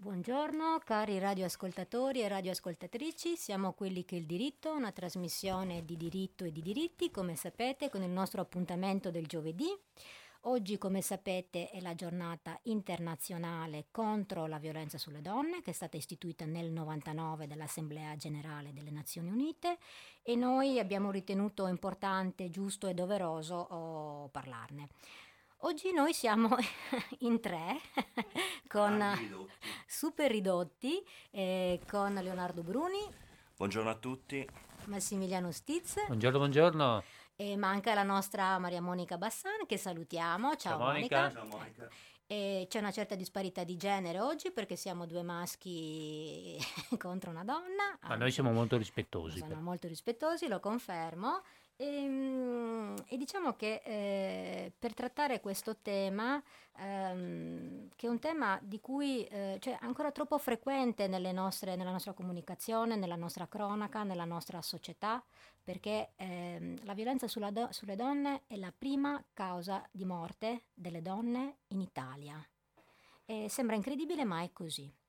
Buongiorno cari radioascoltatori e radioascoltatrici, siamo quelli che il diritto, una trasmissione di diritto e di diritti, come sapete, con il nostro appuntamento del giovedì. Oggi, come sapete, è la giornata internazionale contro la violenza sulle donne, che è stata istituita nel 99 dall'Assemblea Generale delle Nazioni Unite e noi abbiamo ritenuto importante, giusto e doveroso oh, parlarne. Oggi noi siamo in tre con ridotti. super ridotti eh, con Leonardo Bruni. Buongiorno a tutti. Massimiliano Stiz. Buongiorno, buongiorno. E manca la nostra Maria Monica Bassan che salutiamo. Ciao, Ciao Monica. Monica. Ciao Monica. E c'è una certa disparità di genere oggi perché siamo due maschi contro una donna. Ma noi siamo molto rispettosi. Sono per... molto rispettosi, lo confermo. E, ehm, e diciamo che eh, per trattare questo tema, ehm, che è un tema di cui eh, cioè ancora troppo frequente nostre, nella nostra comunicazione, nella nostra cronaca, nella nostra società, perché ehm, la violenza do- sulle donne è la prima causa di morte delle donne in Italia. E sembra incredibile, ma è così.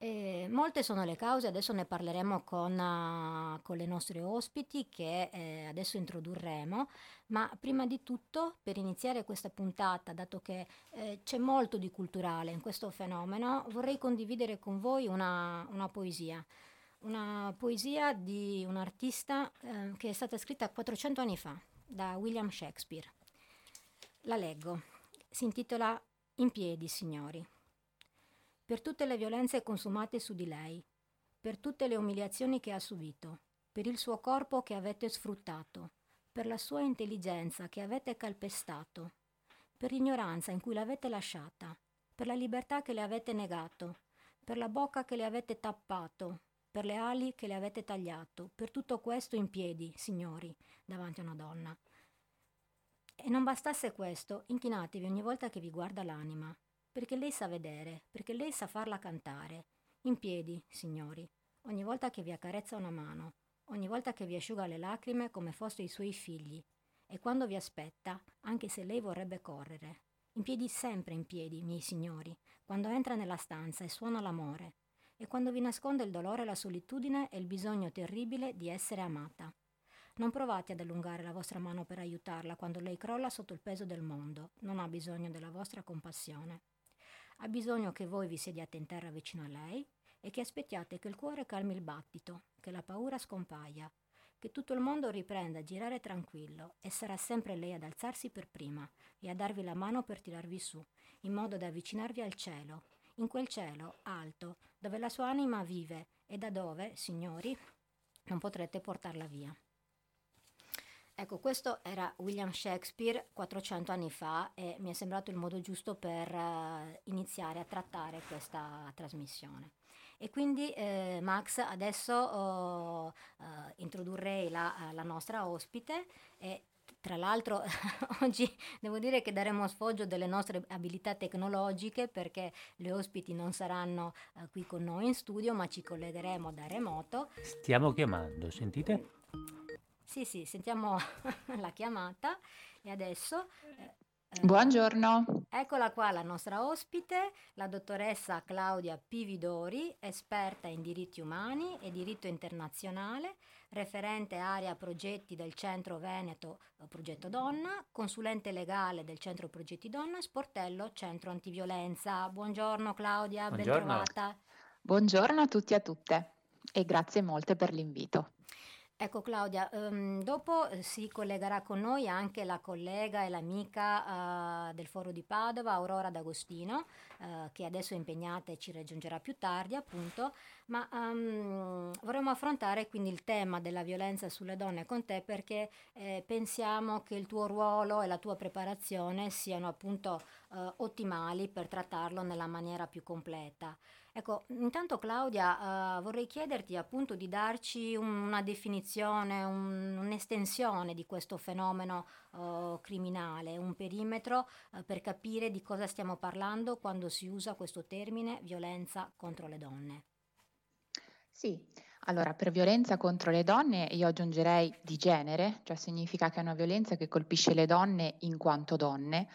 Eh, molte sono le cause, adesso ne parleremo con, uh, con le nostre ospiti che eh, adesso introdurremo, ma prima di tutto per iniziare questa puntata, dato che eh, c'è molto di culturale in questo fenomeno, vorrei condividere con voi una, una poesia, una poesia di un artista eh, che è stata scritta 400 anni fa da William Shakespeare. La leggo, si intitola In piedi, signori per tutte le violenze consumate su di lei, per tutte le umiliazioni che ha subito, per il suo corpo che avete sfruttato, per la sua intelligenza che avete calpestato, per l'ignoranza in cui l'avete lasciata, per la libertà che le avete negato, per la bocca che le avete tappato, per le ali che le avete tagliato, per tutto questo in piedi, signori, davanti a una donna. E non bastasse questo, inchinatevi ogni volta che vi guarda l'anima, perché lei sa vedere, perché lei sa farla cantare. In piedi, signori, ogni volta che vi accarezza una mano, ogni volta che vi asciuga le lacrime come foste i suoi figli, e quando vi aspetta, anche se lei vorrebbe correre. In piedi sempre in piedi, miei signori, quando entra nella stanza e suona l'amore, e quando vi nasconde il dolore, la solitudine e il bisogno terribile di essere amata. Non provate ad allungare la vostra mano per aiutarla quando lei crolla sotto il peso del mondo, non ha bisogno della vostra compassione. Ha bisogno che voi vi sediate in terra vicino a lei e che aspettiate che il cuore calmi il battito, che la paura scompaia, che tutto il mondo riprenda a girare tranquillo e sarà sempre lei ad alzarsi per prima e a darvi la mano per tirarvi su, in modo da avvicinarvi al cielo, in quel cielo alto, dove la sua anima vive e da dove, signori, non potrete portarla via. Ecco, questo era William Shakespeare 400 anni fa e mi è sembrato il modo giusto per uh, iniziare a trattare questa trasmissione. E quindi eh, Max, adesso uh, uh, introdurrei la, la, nostra ospite e tra l'altro oggi devo dire che daremo sfoggio delle nostre abilità tecnologiche perché le ospiti non saranno qui con noi in studio ma ci collegheremo da remoto. Stiamo chiamando, sentite? Sì, sì, sentiamo la chiamata e adesso... Eh, eh, Buongiorno. Eccola qua la nostra ospite, la dottoressa Claudia Pividori, esperta in diritti umani e diritto internazionale, referente area progetti del Centro Veneto eh, Progetto Donna, consulente legale del Centro Progetti Donna, Sportello Centro Antiviolenza. Buongiorno Claudia, Buongiorno. ben trovata. Buongiorno a tutti e a tutte e grazie molte per l'invito. Ecco Claudia, um, dopo eh, si collegherà con noi anche la collega e l'amica uh, del Foro di Padova, Aurora D'Agostino, uh, che adesso è impegnata e ci raggiungerà più tardi appunto, ma um, vorremmo affrontare quindi il tema della violenza sulle donne con te perché eh, pensiamo che il tuo ruolo e la tua preparazione siano appunto uh, ottimali per trattarlo nella maniera più completa. Ecco, intanto Claudia, uh, vorrei chiederti appunto di darci una definizione, un, un'estensione di questo fenomeno uh, criminale, un perimetro uh, per capire di cosa stiamo parlando quando si usa questo termine violenza contro le donne. Sì, Allora, per violenza contro le donne io aggiungerei di genere, cioè significa che è una violenza che colpisce le donne in quanto donne.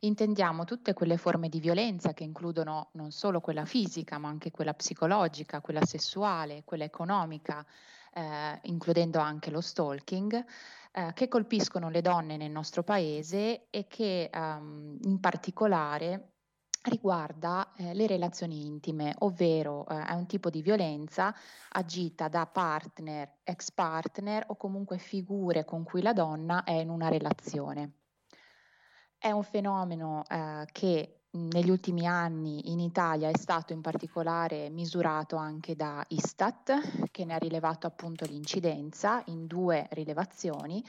Intendiamo tutte quelle forme di violenza che includono non solo quella fisica, ma anche quella psicologica, quella sessuale, quella economica, eh, includendo anche lo stalking, eh, che colpiscono le donne nel nostro paese e che um, in particolare riguarda eh, le relazioni intime, ovvero eh, è un tipo di violenza agita da partner, ex partner o comunque figure con cui la donna è in una relazione. È un fenomeno eh, che negli ultimi anni in Italia è stato in particolare misurato anche da Istat, che ne ha rilevato appunto l'incidenza in due rilevazioni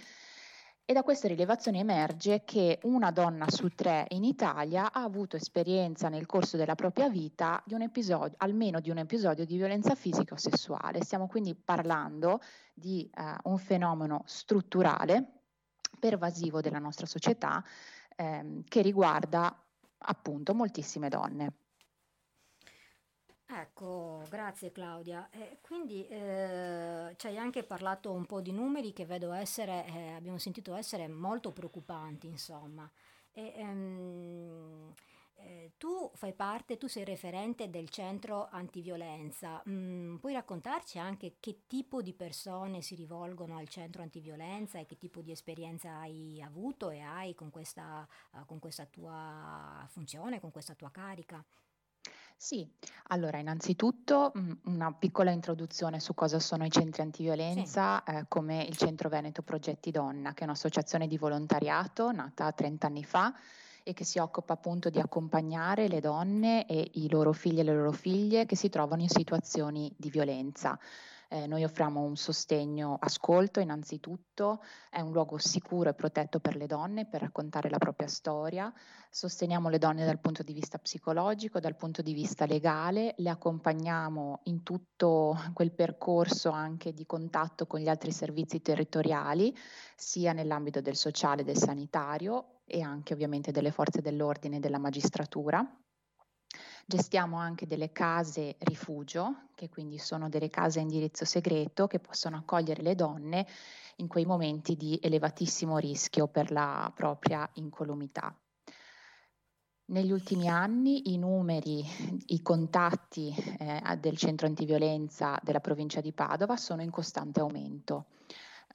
e da queste rilevazioni emerge che una donna su tre in Italia ha avuto esperienza nel corso della propria vita di un episodio, almeno di un episodio di violenza fisica o sessuale. Stiamo quindi parlando di uh, un fenomeno strutturale, pervasivo della nostra società, ehm, che riguarda appunto moltissime donne. Ecco, grazie Claudia. E quindi eh, ci hai anche parlato un po' di numeri che vedo essere, eh, abbiamo sentito essere molto preoccupanti, insomma. E, ehm, eh, tu fai parte, tu sei referente del centro antiviolenza. Mm, puoi raccontarci anche che tipo di persone si rivolgono al centro antiviolenza e che tipo di esperienza hai avuto e hai con questa, uh, con questa tua funzione, con questa tua carica? Sì, allora innanzitutto mh, una piccola introduzione su cosa sono i centri Sì. antiviolenza, eh, come il Centro Veneto Progetti Donna, che è un'associazione di volontariato nata 30 anni fa e che si occupa appunto di accompagnare le donne e i loro figli e le loro figlie che si trovano in situazioni di violenza. Eh, noi offriamo un sostegno ascolto innanzitutto, è un luogo sicuro e protetto per le donne per raccontare la propria storia, sosteniamo le donne dal punto di vista psicologico, dal punto di vista legale, le accompagniamo in tutto quel percorso anche di contatto con gli altri servizi territoriali, sia nell'ambito del sociale del sanitario e anche ovviamente delle forze dell'ordine e della magistratura. Gestiamo anche delle case rifugio, che quindi sono delle case a indirizzo segreto che possono accogliere le donne in quei momenti di elevatissimo rischio per la propria incolumità. Negli ultimi anni i numeri, i contatti eh, del centro antiviolenza della provincia di Padova sono in costante aumento.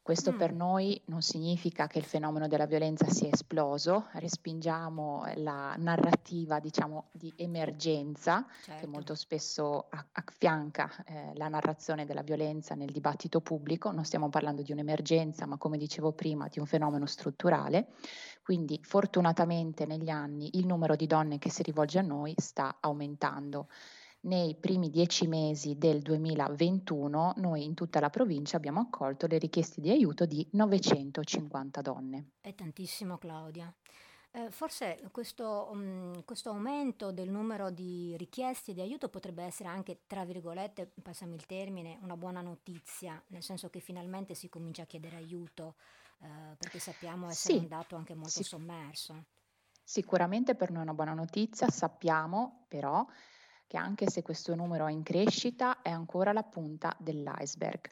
Questo mm. per noi non significa che il fenomeno della violenza sia esploso, respingiamo la narrativa diciamo, di emergenza certo. che molto spesso affianca eh, la narrazione della violenza nel dibattito pubblico, non stiamo parlando di un'emergenza ma come dicevo prima di un fenomeno strutturale, quindi fortunatamente negli anni il numero di donne che si rivolge a noi sta aumentando nei primi dieci mesi del 2021 noi in tutta la provincia abbiamo accolto le richieste di aiuto di 950 donne. È tantissimo Claudia. Eh, forse questo, um, questo, aumento del numero di richieste di aiuto potrebbe essere anche, tra virgolette, passami il termine, una buona notizia, nel senso che finalmente si comincia a chiedere aiuto, eh, perché sappiamo essere sì, un dato anche molto sì. sommerso. Sicuramente per noi è una buona notizia, sappiamo però che anche se questo numero è in crescita è ancora la punta dell'iceberg.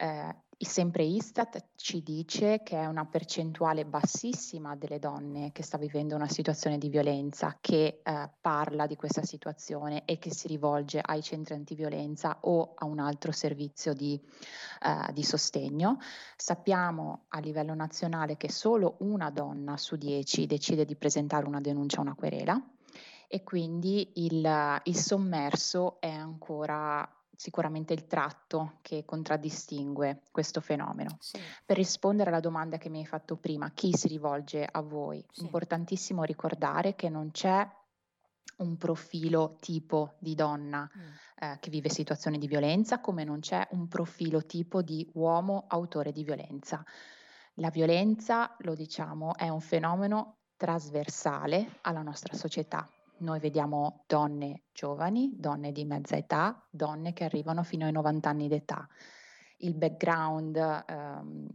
Eh, sempre Istat ci dice che è una percentuale bassissima delle donne che sta vivendo una situazione di violenza che eh, parla di questa situazione e che si rivolge ai centri antiviolenza o a un altro servizio di, eh, di sostegno. Sappiamo a livello nazionale che solo una donna su dieci decide di presentare una denuncia o una querela e quindi il, il sommerso è ancora sicuramente il tratto che contraddistingue questo fenomeno. Sì. Per rispondere alla domanda che mi hai fatto prima, chi si rivolge a voi? Sì. Importantissimo ricordare che non c'è un profilo tipo di donna mm. eh, che vive situazioni di violenza, come non c'è un profilo tipo di uomo autore di violenza. La violenza, lo diciamo, è un fenomeno trasversale alla nostra società noi vediamo donne giovani, donne di mezza età, donne che arrivano fino ai 90 anni d'età. Il background ehm,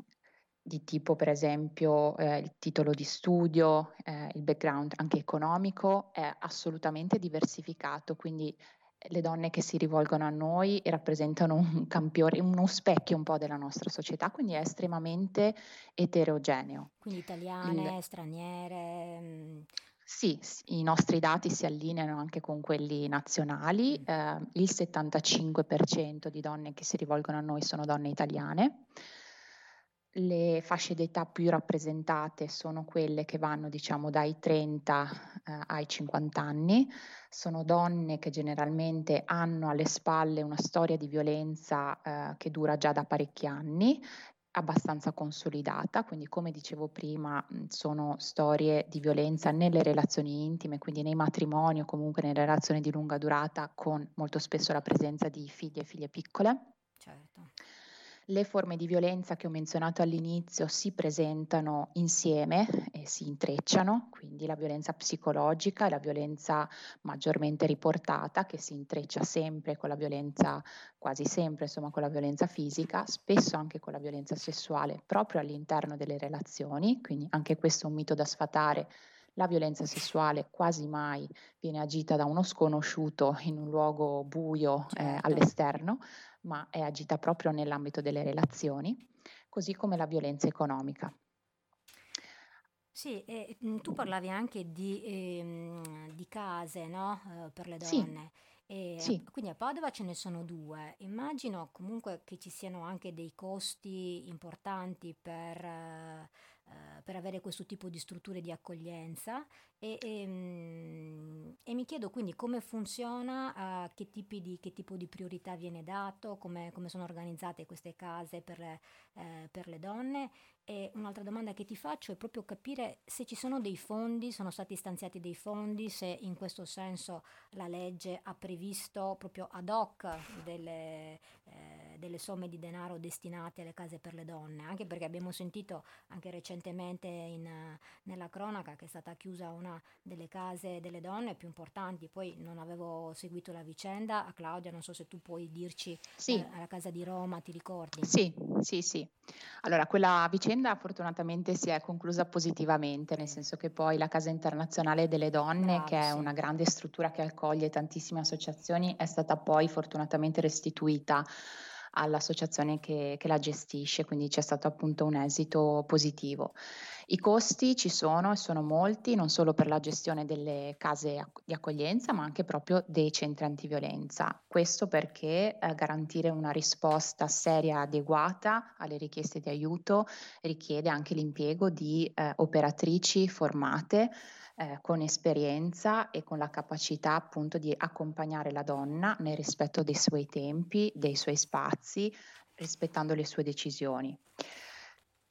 di tipo per esempio eh, il titolo di studio, eh, il background anche economico è assolutamente diversificato, quindi le donne che si rivolgono a noi rappresentano un campione, uno specchio un po' della nostra società, quindi è estremamente eterogeneo. Quindi italiane, Il... straniere. Sì, i nostri dati si allineano anche con quelli nazionali. Eh, il 75% di donne che si rivolgono a noi sono donne italiane. Le fasce d'età più rappresentate sono quelle che vanno diciamo dai 30 eh, ai 50 anni, sono donne che generalmente hanno alle spalle una storia di violenza eh, che dura già da parecchi anni, abbastanza consolidata, quindi come dicevo prima sono storie di violenza nelle relazioni intime, quindi nei matrimoni o comunque nelle relazioni di lunga durata con molto spesso la presenza di figli e figlie piccole. Certo. Le forme di violenza che ho menzionato all'inizio si presentano insieme e si intrecciano, quindi la violenza psicologica e la violenza maggiormente riportata che si intreccia sempre con la violenza, quasi sempre insomma con la violenza fisica, spesso anche con la violenza sessuale proprio all'interno delle relazioni, quindi anche questo è un mito da sfatare la violenza sessuale quasi mai viene agita da uno sconosciuto in un luogo buio eh, certo. all'esterno, ma è agita proprio nell'ambito delle relazioni, così come la violenza economica. Sì, e mm, tu parlavi anche di, ehm, di case, no? Eh, per le donne. E sì. quindi a Padova ce ne sono due. Immagino comunque che ci siano anche dei costi importanti per, eh, eh, per avere questo tipo di strutture di accoglienza e, e, ehm, e mi chiedo quindi come funziona, che, di, che, tipo di priorità viene dato, come, come sono organizzate queste case per, eh, per le donne e un'altra domanda che ti faccio è proprio capire se ci sono dei fondi, sono stati stanziati dei fondi, se in questo senso la legge ha previsto proprio ad hoc delle, eh, delle somme di denaro destinate alle case per le donne, anche perché abbiamo sentito anche recentemente in, nella cronaca che è stata chiusa una delle case delle donne più importanti, poi non avevo seguito la vicenda, a Claudia non so se tu puoi dirci sì. eh, alla casa di Roma, ti ricordi? Sì, sì, sì. Allora, quella vicenda vicenda fortunatamente si è conclusa positivamente, nel senso che poi la Casa Internazionale delle Donne, Bravo, che è una grande struttura che accoglie tantissime associazioni, è stata poi fortunatamente restituita all'associazione che, che la gestisce, quindi c'è stato appunto un esito positivo. I costi ci sono e sono molti, non solo per la gestione delle case di accoglienza, ma anche proprio dei centri antiviolenza. Questo perché eh, garantire una risposta seria e adeguata alle richieste di aiuto richiede anche l'impiego di eh, operatrici formate eh, con esperienza e con la capacità appunto di accompagnare la donna nel rispetto dei suoi tempi, dei suoi spazi, rispettando le sue decisioni.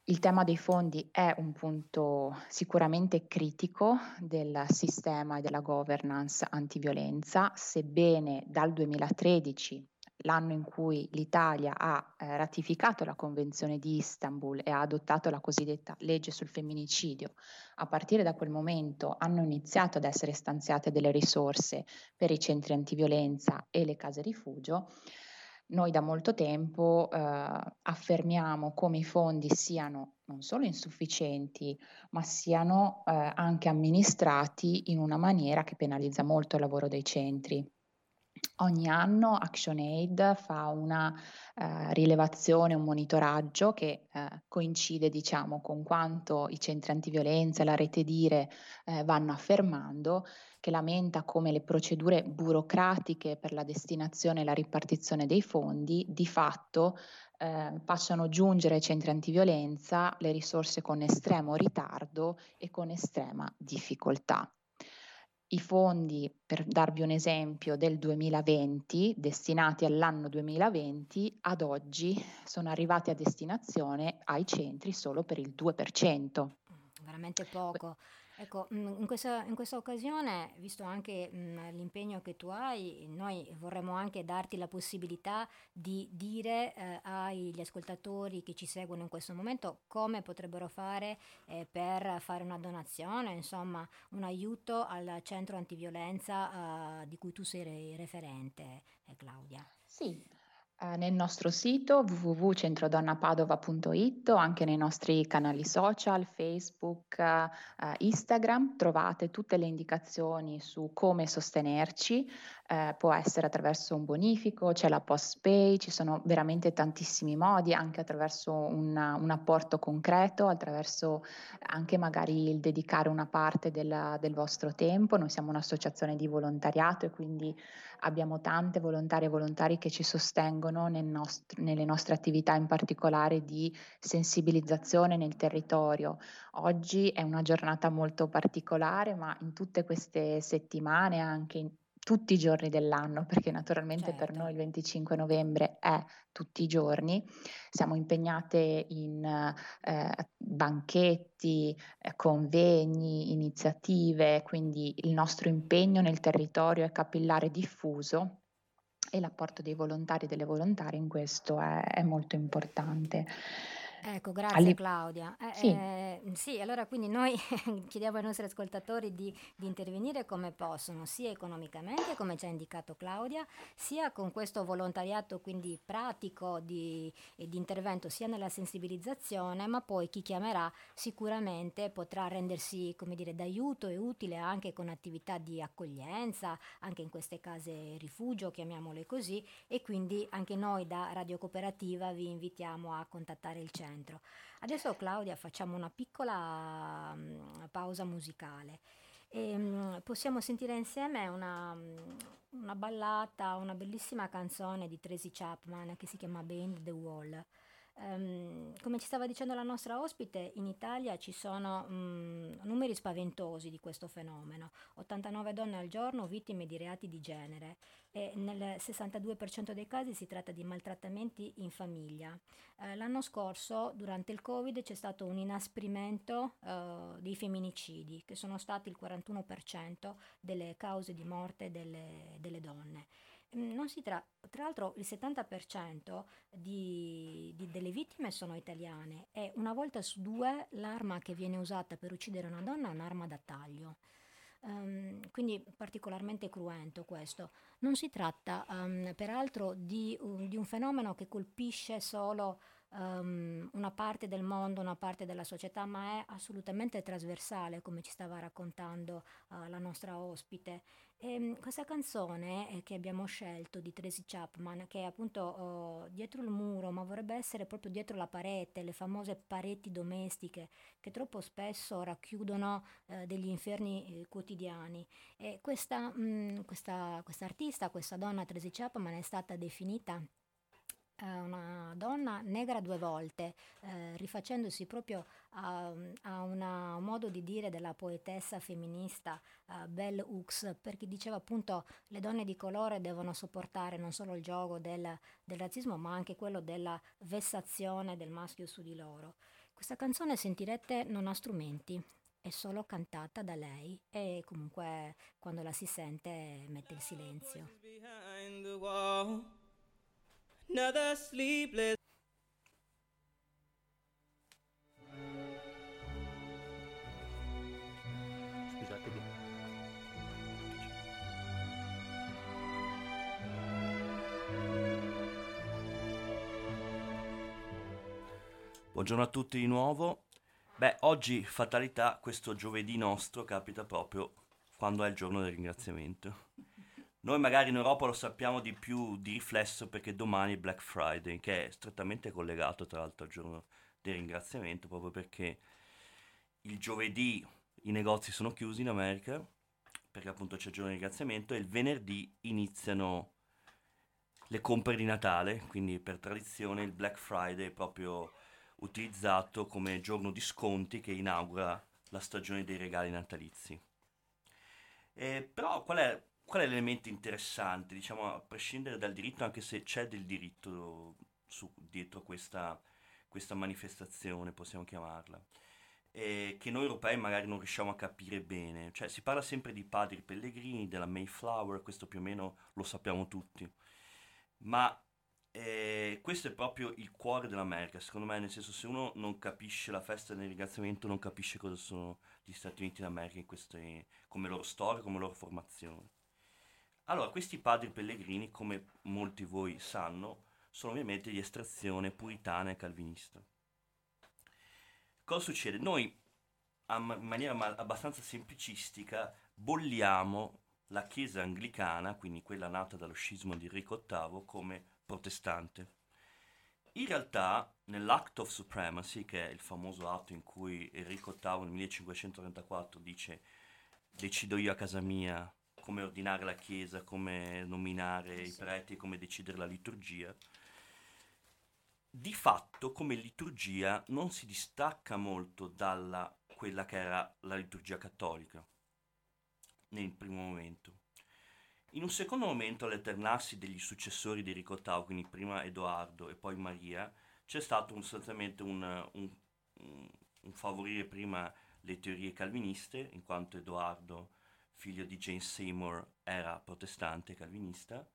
Il tema dei fondi è un punto sicuramente critico del sistema e della governance antiviolenza, sebbene dal 2013 l'anno in cui l'Italia ha eh, ratificato la Convenzione di Istanbul e ha adottato la cosiddetta legge sul femminicidio, a partire da quel momento hanno iniziato ad essere stanziate delle risorse per i centri antiviolenza e le case rifugio, noi da molto tempo eh, affermiamo come i fondi siano non solo insufficienti, ma siano eh, anche amministrati in una maniera che penalizza molto il lavoro dei centri. Ogni anno ActionAid fa una eh, rilevazione, un monitoraggio che eh, coincide diciamo, con quanto i centri antiviolenza e la rete dire eh, vanno affermando, che lamenta come le procedure burocratiche per la destinazione e la ripartizione dei fondi di fatto eh, facciano giungere ai centri antiviolenza le risorse con estremo ritardo e con estrema difficoltà. I fondi, per darvi un esempio, del 2020, destinati all'anno 2020, ad oggi sono arrivati a destinazione ai centri solo per il 2%. Veramente poco. Ecco, mm, in questa, in questa occasione, visto anche mh, mm, l'impegno che tu hai, noi vorremmo anche darti la possibilità di dire eh, agli ascoltatori che ci seguono in questo momento come potrebbero fare eh, per fare una donazione, insomma, un aiuto al centro antiviolenza eh, di cui tu sei referente, eh, Claudia. Sì, eh, nel nostro sito www.centrodonnapadova.it o anche nei nostri canali social, Facebook, uh, Instagram, trovate tutte le indicazioni su come sostenerci. Eh, può essere attraverso un bonifico, c'è la post pay, ci sono veramente tantissimi modi, anche attraverso una, un apporto concreto, attraverso anche magari il dedicare una parte della, del vostro tempo. Noi siamo un'associazione di volontariato e quindi abbiamo tante volontarie e volontari che ci sostengono nel nost- nelle nostre attività, in particolare di sensibilizzazione nel territorio. Oggi è una giornata molto particolare, ma in tutte queste settimane, anche in tutti i giorni dell'anno, perché naturalmente certo. per noi il 25 novembre è tutti i giorni. Siamo impegnate in eh, banchetti, eh, convegni, iniziative, quindi il nostro impegno nel territorio è capillare diffuso e l'apporto dei volontari e delle volontarie in questo è, è molto importante. Ecco, grazie Alli- Claudia. Eh, sì. Eh, sì, allora quindi noi chiediamo ai nostri ascoltatori di, di, intervenire come possono, sia economicamente, come ci ha indicato Claudia, sia con questo volontariato quindi pratico di, di intervento, sia nella sensibilizzazione, ma poi chi chiamerà sicuramente potrà rendersi, come dire, d'aiuto e utile anche con attività di accoglienza, anche in queste case rifugio, chiamiamole così, e quindi anche noi da Radio Cooperativa vi invitiamo a contattare il centro. Adesso Claudia facciamo una piccola um, pausa musicale. E um, possiamo sentire insieme una, um, una, ballata, una bellissima canzone di Tracy Chapman che si chiama Behind the Wall. Um, come ci stava dicendo la nostra ospite, in Italia ci sono um, numeri spaventosi di questo fenomeno, 89 donne al giorno vittime di reati di genere e nel 62% dei casi si tratta di maltrattamenti in famiglia. Eh, l'anno scorso, durante il Covid, c'è stato un inasprimento eh, dei femminicidi, che sono stati il 41% delle cause di morte delle, delle donne. Mm, tra, tra l'altro il 70% di, di, delle vittime sono italiane e una volta su due l'arma che viene usata per uccidere una donna è un'arma da taglio. Um, quindi particolarmente cruento questo. Non si tratta um, peraltro di, um, di, un fenomeno che colpisce solo um, una parte del mondo, una parte della società, ma è assolutamente trasversale, come ci stava raccontando uh, la nostra ospite. E, um, questa canzone eh, che abbiamo scelto di Tracy Chapman, che è appunto uh, dietro il muro, ma vorrebbe essere proprio dietro la parete, le famose pareti domestiche che troppo spesso racchiudono uh, degli inferni eh, quotidiani. E questa, mh, mm, questa, questa artista, questa donna Tracy Chapman è stata definita eh, una donna negra due volte, eh, rifacendosi proprio a, a una, un modo di dire della poetessa femminista uh, Bell Hooks, perché diceva appunto le donne di colore devono sopportare non solo il gioco del, del razzismo, ma anche quello della vessazione del maschio su di loro. Questa canzone sentirete non ha strumenti, è solo cantata da lei e comunque quando la si sente mette il silenzio. Another sleepless Buongiorno a tutti di nuovo. Beh, oggi fatalità, questo giovedì nostro capita proprio quando è il giorno del ringraziamento. Noi magari in Europa lo sappiamo di più di riflesso perché domani è Black Friday, che è strettamente collegato tra l'altro al giorno del ringraziamento, proprio perché il giovedì i negozi sono chiusi in America, perché appunto c'è il giorno del ringraziamento, e il venerdì iniziano le compere di Natale, quindi per tradizione il Black Friday è proprio utilizzato come giorno di sconti che inaugura la stagione dei regali natalizi. Eh, però qual è qual è l'elemento interessante, diciamo, a prescindere dal diritto, anche se c'è del diritto su, dietro questa, questa manifestazione, possiamo chiamarla, e che noi europei magari non riusciamo a capire bene. Cioè, si parla sempre di padri pellegrini, della Mayflower, questo più o meno lo sappiamo tutti, ma eh, questo è proprio il cuore dell'America, secondo me, nel senso se uno non capisce la festa del ringraziamento, non capisce cosa sono gli Stati Uniti d'America queste, come loro storia, come loro formazione. Allora, questi padri pellegrini, come molti voi sanno, sono ovviamente di estrazione puritana e calvinista. Cosa succede? Noi, in maniera abbastanza semplicistica, bolliamo la Chiesa anglicana, quindi quella nata dallo scisma di Enrico VIII, come protestante. In realtà, nell'Act of Supremacy, che è il famoso atto in cui Enrico VIII nel 1534 dice decido io a casa mia come ordinare la Chiesa, come nominare i preti, come decidere la liturgia, di fatto come liturgia non si distacca molto dalla quella che era la liturgia cattolica nel primo momento. In un secondo momento, all'eternarsi degli successori di VIII, quindi prima Edoardo e poi Maria, c'è stato un, sostanzialmente un, un, un, favorire prima le teorie calviniste, in quanto Edoardo, figlio di Jane Seymour, era protestante calvinista,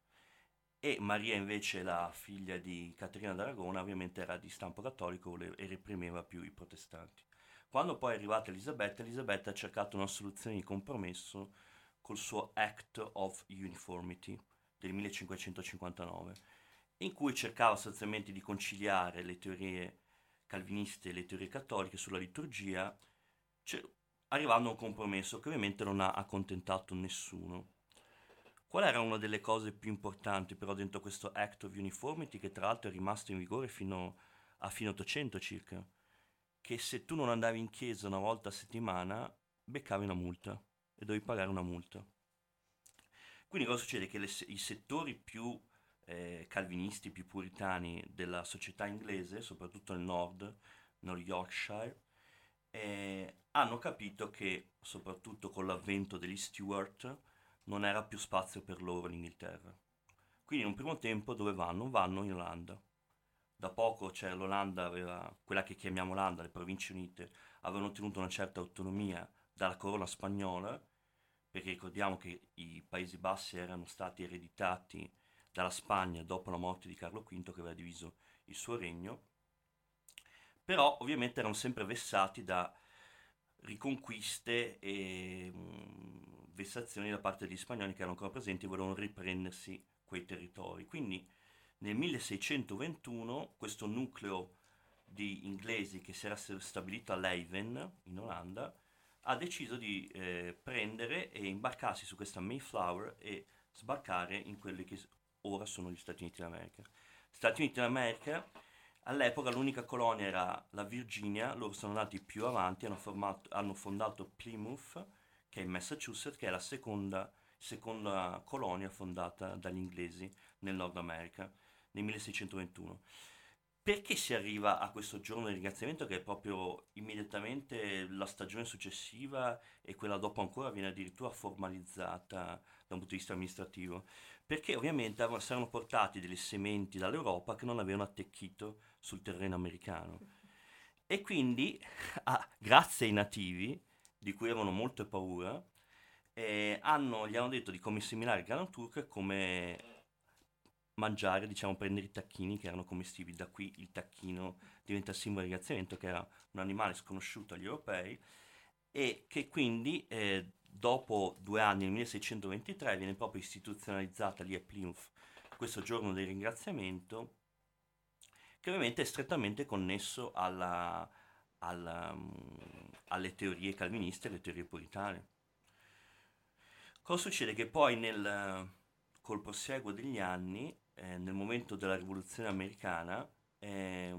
e Maria invece, la figlia di Caterina d'Aragona, ovviamente era di stampo cattolico e reprimeva più i protestanti. Quando poi è arrivata Elisabetta, Elisabetta ha cercato una soluzione di compromesso col suo Act of Uniformity del 1559, in cui cercava sostanzialmente di conciliare le teorie calviniste e le teorie cattoliche sulla liturgia, arrivando a un compromesso che ovviamente non ha accontentato nessuno. Qual era una delle cose più importanti però dentro questo Act of Uniformity, che tra l'altro è rimasto in vigore fino a fine 800 circa? Che se tu non andavi in chiesa una volta a settimana, beccavi una multa e dovevi pagare una multa. Quindi cosa succede? Che le, i settori più eh, calvinisti, più puritani della società inglese, soprattutto nel nord, nel Yorkshire, eh, hanno capito che, soprattutto con l'avvento degli Stuart, non era più spazio per loro in Inghilterra. Quindi in un primo tempo dove vanno? Vanno in Olanda. Da poco cioè, l'Olanda aveva, quella che chiamiamo Olanda, le province unite, avevano ottenuto una certa autonomia dalla corona spagnola, perché ricordiamo che i Paesi Bassi erano stati ereditati dalla Spagna dopo la morte di Carlo V che aveva diviso il suo regno, però ovviamente erano sempre vessati da riconquiste e mh, mm, vessazioni da parte degli spagnoli che erano ancora presenti e volevano riprendersi quei territori. Quindi nel 1621 questo nucleo di inglesi che si era stabilito a Leuven in Olanda ha deciso di eh, prendere e imbarcarsi su questa Mayflower e sbarcare in quelli che ora sono gli Stati Uniti d'America. Stati Uniti d'America all'epoca l'unica colonia era la Virginia, loro sono andati più avanti, hanno, formato, hanno fondato Plymouth, che è in Massachusetts, che è la seconda, seconda colonia fondata dagli inglesi nel Nord America nel 1621. Perché si arriva a questo giorno di ringraziamento che è proprio immediatamente la stagione successiva e quella dopo ancora viene addirittura formalizzata da un punto di vista amministrativo? Perché ovviamente si erano portati delle sementi dall'Europa che non avevano attecchito sul terreno americano. E quindi, ah, grazie ai nativi, di cui avevano molta paura, eh, hanno, gli hanno detto di come assimilare il grano turco e come mangiare, diciamo, prendere i tacchini che erano commestibili. Da qui il tacchino diventa simbolo di ringraziamento, che era un animale sconosciuto agli europei, e che quindi eh, dopo due anni, nel 1623, viene proprio istituzionalizzata lì a Plymouth questo giorno del ringraziamento, che ovviamente è strettamente connesso alla, alla, um, alle teorie calviniste alle teorie puritane. Cosa succede? Che poi nel, col proseguo degli anni eh, nel momento della rivoluzione americana, eh,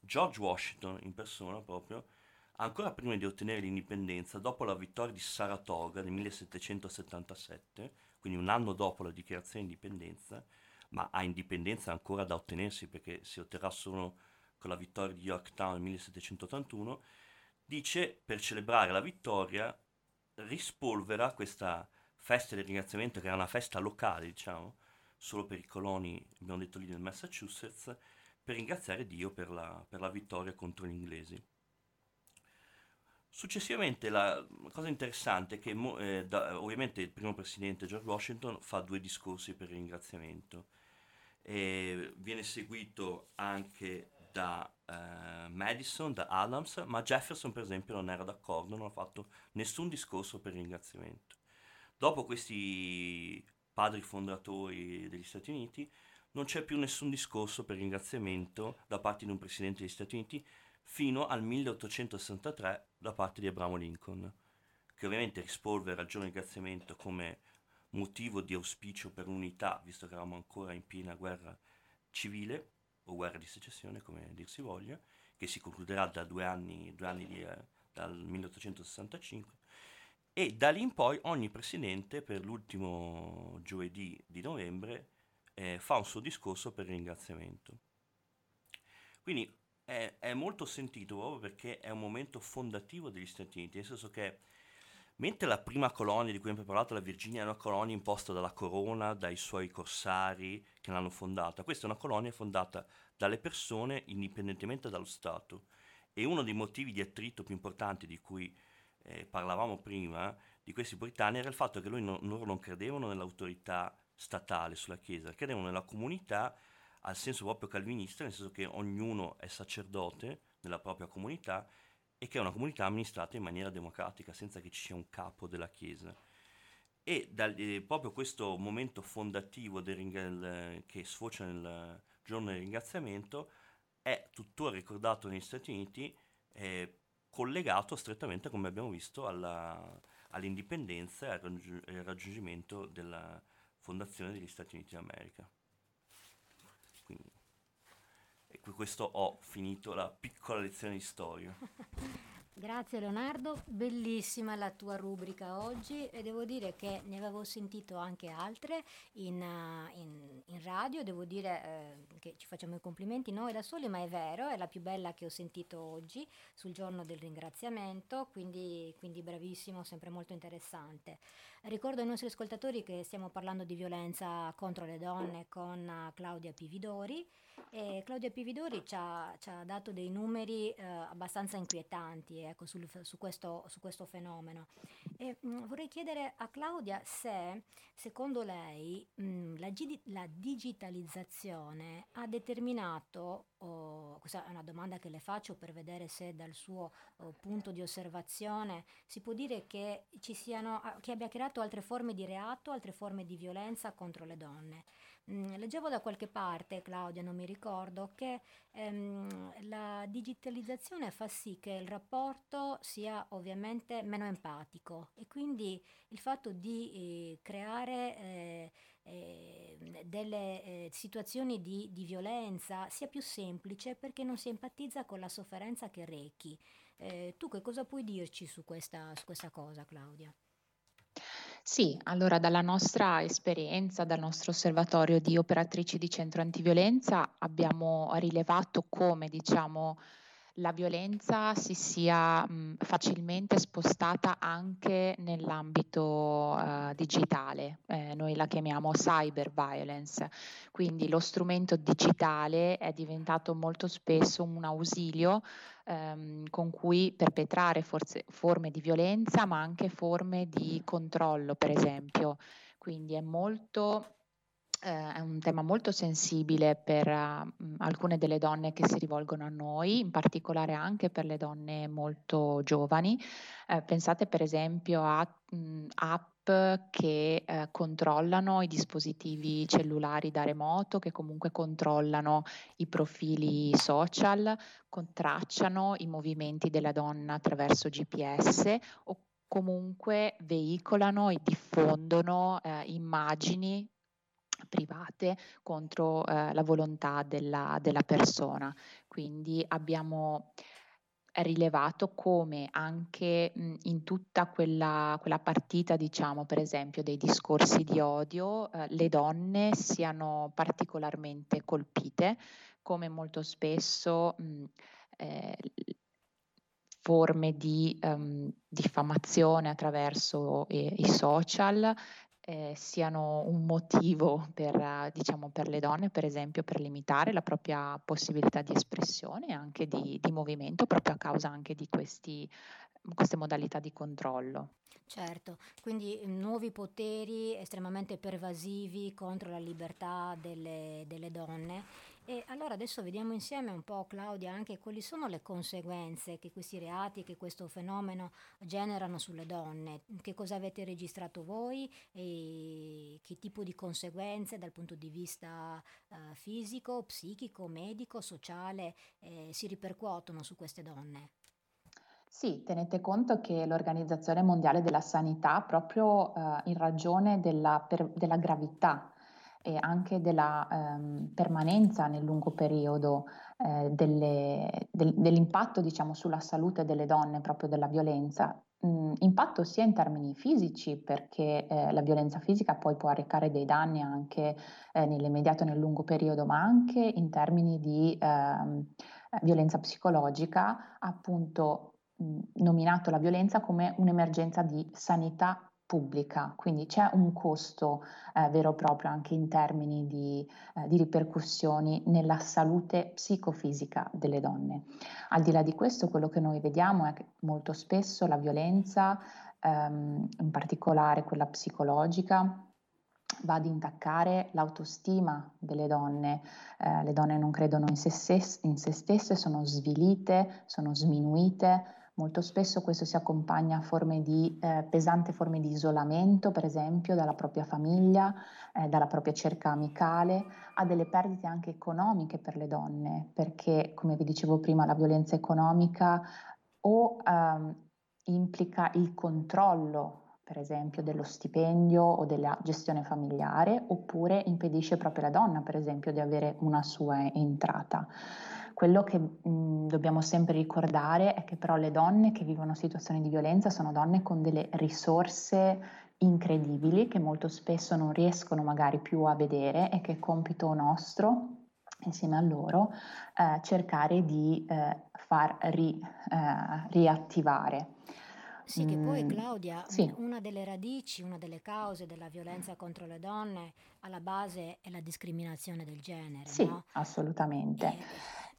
George Washington in persona proprio, ancora prima di ottenere l'indipendenza, dopo la vittoria di Saratoga nel 1777, quindi un anno dopo la dichiarazione di indipendenza, ma ha indipendenza ancora da ottenersi perché si otterrà solo con la vittoria di Yorktown nel 1781, dice per celebrare la vittoria rispolvera questa festa del ringraziamento che era una festa locale, diciamo, solo per i coloni, abbiamo detto lì nel Massachusetts, per ringraziare Dio per la, per la vittoria contro gli inglesi. Successivamente la cosa interessante è che eh, da, ovviamente il primo presidente George Washington fa due discorsi per ringraziamento. E viene seguito anche da eh, Madison, da Adams, ma Jefferson per esempio non era d'accordo, non ha fatto nessun discorso per ringraziamento. Dopo questi padri fondatori degli Stati Uniti, non c'è più nessun discorso per ringraziamento da parte di un presidente degli Stati Uniti fino al 1863 da parte di Abramo Lincoln, che ovviamente rispolvera il giorno di ringraziamento come motivo di auspicio per unità, visto che eravamo ancora in piena guerra civile o guerra di secessione, come dir si voglia, che si concluderà da due anni, due anni di, eh, dal 1865. E da lì in poi ogni presidente per l'ultimo giovedì di novembre eh, fa un suo discorso per ringraziamento. Quindi è, è, molto sentito proprio perché è un momento fondativo degli Stati Uniti, nel senso che mentre la prima colonia di cui abbiamo parlato, la Virginia, è una colonia imposta dalla corona, dai suoi corsari che l'hanno fondata, questa è una colonia fondata dalle persone indipendentemente dallo Stato. E uno dei motivi di attrito più importanti di cui eh, parlavamo prima, di questi puritani, era il fatto che non, loro non credevano nell'autorità statale sulla Chiesa, credevano nella comunità al senso proprio calvinista, nel senso che ognuno è sacerdote nella propria comunità e che è una comunità amministrata in maniera democratica, senza che ci sia un capo della Chiesa. E da, eh, proprio questo momento fondativo del, che sfocia nel giorno del ringraziamento è tuttora ricordato negli Stati Uniti, eh, collegato strettamente, come abbiamo visto, alla, all'indipendenza e al raggiungimento della fondazione degli Stati Uniti d'America. Quindi, con questo ho finito la piccola lezione di storia. Grazie Leonardo, bellissima la tua rubrica oggi e devo dire che ne avevo sentito anche altre in, uh, in, in radio, devo dire eh, che ci facciamo i complimenti noi da soli, ma è vero, è la più bella che ho sentito oggi sul giorno del ringraziamento, quindi, quindi bravissimo, sempre molto interessante. Ricordo ai nostri ascoltatori che stiamo parlando di violenza contro le donne con uh, Claudia Pividori e Claudia Pividori ci ha, ci ha dato dei numeri uh, abbastanza inquietanti ecco, sul, su, questo, su, questo, fenomeno. E, mh, mm, vorrei chiedere a Claudia se, secondo lei, mh, mm, la, la, digitalizzazione ha determinato, oh, questa è una domanda che le faccio per vedere se dal suo oh, punto di osservazione si può dire che, siano, che abbia creato creato altre forme di reato, altre forme di violenza contro le donne. Mm, leggevo da qualche parte, Claudia, non mi ricordo, che ehm, la digitalizzazione fa sì che il rapporto sia ovviamente meno empatico e quindi il fatto di eh, creare eh, eh, delle eh, situazioni di, di, violenza sia più semplice perché non si empatizza con la sofferenza che rechi. Eh, tu che cosa puoi dirci su questa, su questa cosa, Claudia? Sì, allora dalla nostra esperienza, dal nostro osservatorio di operatrici di centro antiviolenza abbiamo rilevato come, diciamo, la violenza si sia mh, facilmente spostata anche nell'ambito uh, digitale, eh, noi la chiamiamo cyber violence, quindi lo strumento digitale è diventato molto spesso un ausilio ehm, con cui perpetrare forze, forme di violenza ma anche forme di controllo per esempio, quindi è molto eh, è un tema molto sensibile per uh, alcune delle donne che si rivolgono a noi, in particolare anche per le donne molto giovani. Eh, pensate per esempio a mh, app che eh, controllano i dispositivi cellulari da remoto, che comunque controllano i profili social, tracciano i movimenti della donna attraverso GPS o comunque veicolano e diffondono eh, immagini private contro eh, la volontà della, della persona. Quindi abbiamo rilevato come anche mh, in tutta quella, quella, partita, diciamo, per esempio, dei discorsi di odio, eh, le donne siano particolarmente colpite, come molto spesso mh, eh, forme di um, diffamazione attraverso eh, i social eh, siano un motivo per, diciamo, per le donne, per esempio, per limitare la propria possibilità di espressione e anche di, di movimento, proprio a causa anche di questi, queste modalità di controllo. Certo, quindi nuovi poteri estremamente pervasivi contro la libertà delle, delle donne e allora adesso vediamo insieme un po', Claudia, anche quali sono le conseguenze che questi reati, che questo fenomeno generano sulle donne. Che cosa avete registrato voi e che tipo di conseguenze dal punto di vista uh, fisico, psichico, medico, sociale eh, si ripercuotono su queste donne? Sì, tenete conto che l'Organizzazione Mondiale della Sanità, proprio eh, in ragione della, per- della gravità e anche della ehm, permanenza nel lungo periodo eh, delle- del- dell'impatto, diciamo, sulla salute delle donne, proprio della violenza, mh, impatto sia in termini fisici, perché eh, la violenza fisica poi può arrecare dei danni anche eh, nell'immediato e nel lungo periodo, ma anche in termini di ehm, eh, violenza psicologica, appunto nominato la violenza come un'emergenza di sanità pubblica, quindi c'è un costo eh, vero e proprio anche in termini di, eh, di, ripercussioni nella salute psicofisica delle donne. Al di là di questo, quello che noi vediamo è che molto spesso la violenza, ehm, in particolare quella psicologica, va ad intaccare l'autostima delle donne. Eh, le donne non credono in se, stesse, in se stesse, sono svilite, sono sminuite, Molto spesso questo si accompagna a forme di, eh, pesante forme di isolamento, per esempio, dalla propria famiglia, eh, dalla propria cerca amicale, a delle perdite anche economiche per le donne, perché, come vi dicevo prima, la violenza economica o ehm, implica il controllo per esempio dello stipendio o della gestione familiare, oppure impedisce proprio alla donna, per esempio, di avere una sua entrata. Quello che mh, dobbiamo sempre ricordare è che però le donne che vivono situazioni di violenza sono donne con delle risorse incredibili che molto spesso non riescono magari più a vedere e che è compito nostro insieme a loro eh, cercare di eh, far ri, eh, riattivare. Sì, che poi mm, Claudia, sì. una delle radici, una delle cause della violenza contro le donne alla base è la discriminazione del genere. Sì, no? assolutamente. E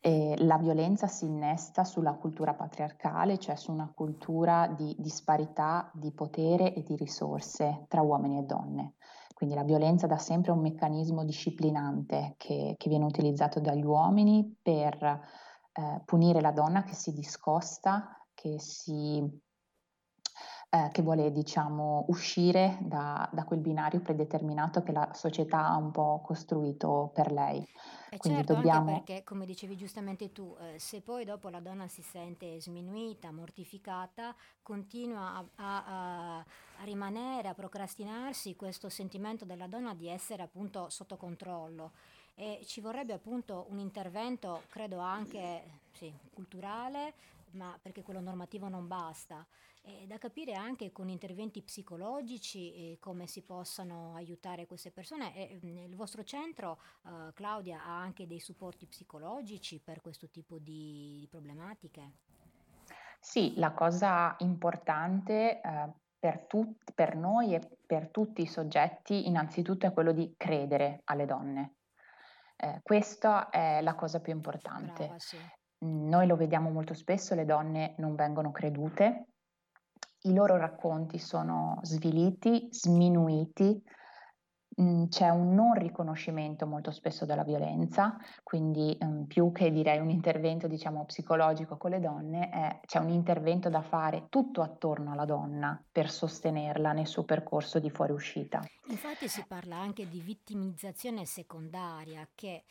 e la violenza si innesta sulla cultura patriarcale, cioè su una cultura di disparità di potere e di risorse tra uomini e donne. Quindi la violenza da sempre un meccanismo disciplinante che, che viene utilizzato dagli uomini per eh, punire la donna che si discosta, che si eh, che vuole diciamo, uscire da, da, quel binario predeterminato che la società ha un po' costruito per lei. E Quindi certo, dobbiamo... anche perché, come dicevi giustamente tu, eh, se poi dopo la donna si sente sminuita, mortificata, continua a, a, a, rimanere, a procrastinarsi questo sentimento della donna di essere appunto sotto controllo e ci vorrebbe appunto un intervento, credo anche sì, culturale, ma perché quello normativo non basta. È da capire anche con interventi psicologici come si possano aiutare queste persone. E il vostro centro, uh, Claudia, ha anche dei supporti psicologici per questo tipo di, di problematiche? Sì, la cosa importante eh, per, tut- per noi e per tutti i soggetti innanzitutto è quello di credere alle donne. Eh, questa è la cosa più importante. Brava, sì. Noi lo vediamo molto spesso, le donne non vengono credute, i loro racconti sono sviliti, sminuiti, mm, c'è un non riconoscimento molto spesso della violenza, quindi um, più che direi un intervento diciamo psicologico con le donne, è, c'è un intervento da fare tutto attorno alla donna per sostenerla nel suo percorso di fuoriuscita. Infatti si parla anche di vittimizzazione secondaria che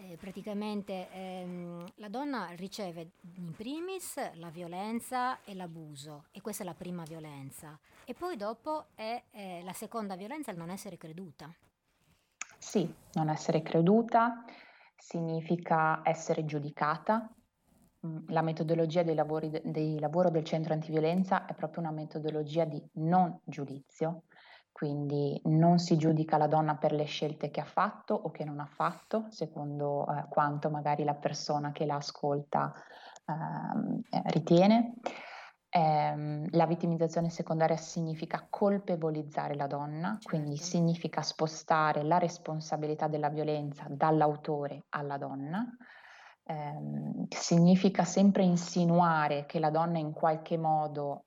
eh, praticamente ehm, la donna riceve in primis la violenza e l'abuso e questa è la prima violenza e poi dopo è eh, la seconda violenza il non essere creduta. Sì, non essere creduta significa essere giudicata. Mm, la metodologia dei, lavori, dei lavoro del centro antiviolenza è proprio una metodologia di non giudizio, quindi non si giudica la donna per le scelte che ha fatto o che non ha fatto, secondo eh, quanto magari la persona che la ascolta ehm, eh, ritiene. Eh, la vittimizzazione secondaria significa colpevolizzare la donna, certo. quindi significa spostare la responsabilità della violenza dall'autore alla donna. Eh, significa sempre insinuare che la donna in qualche modo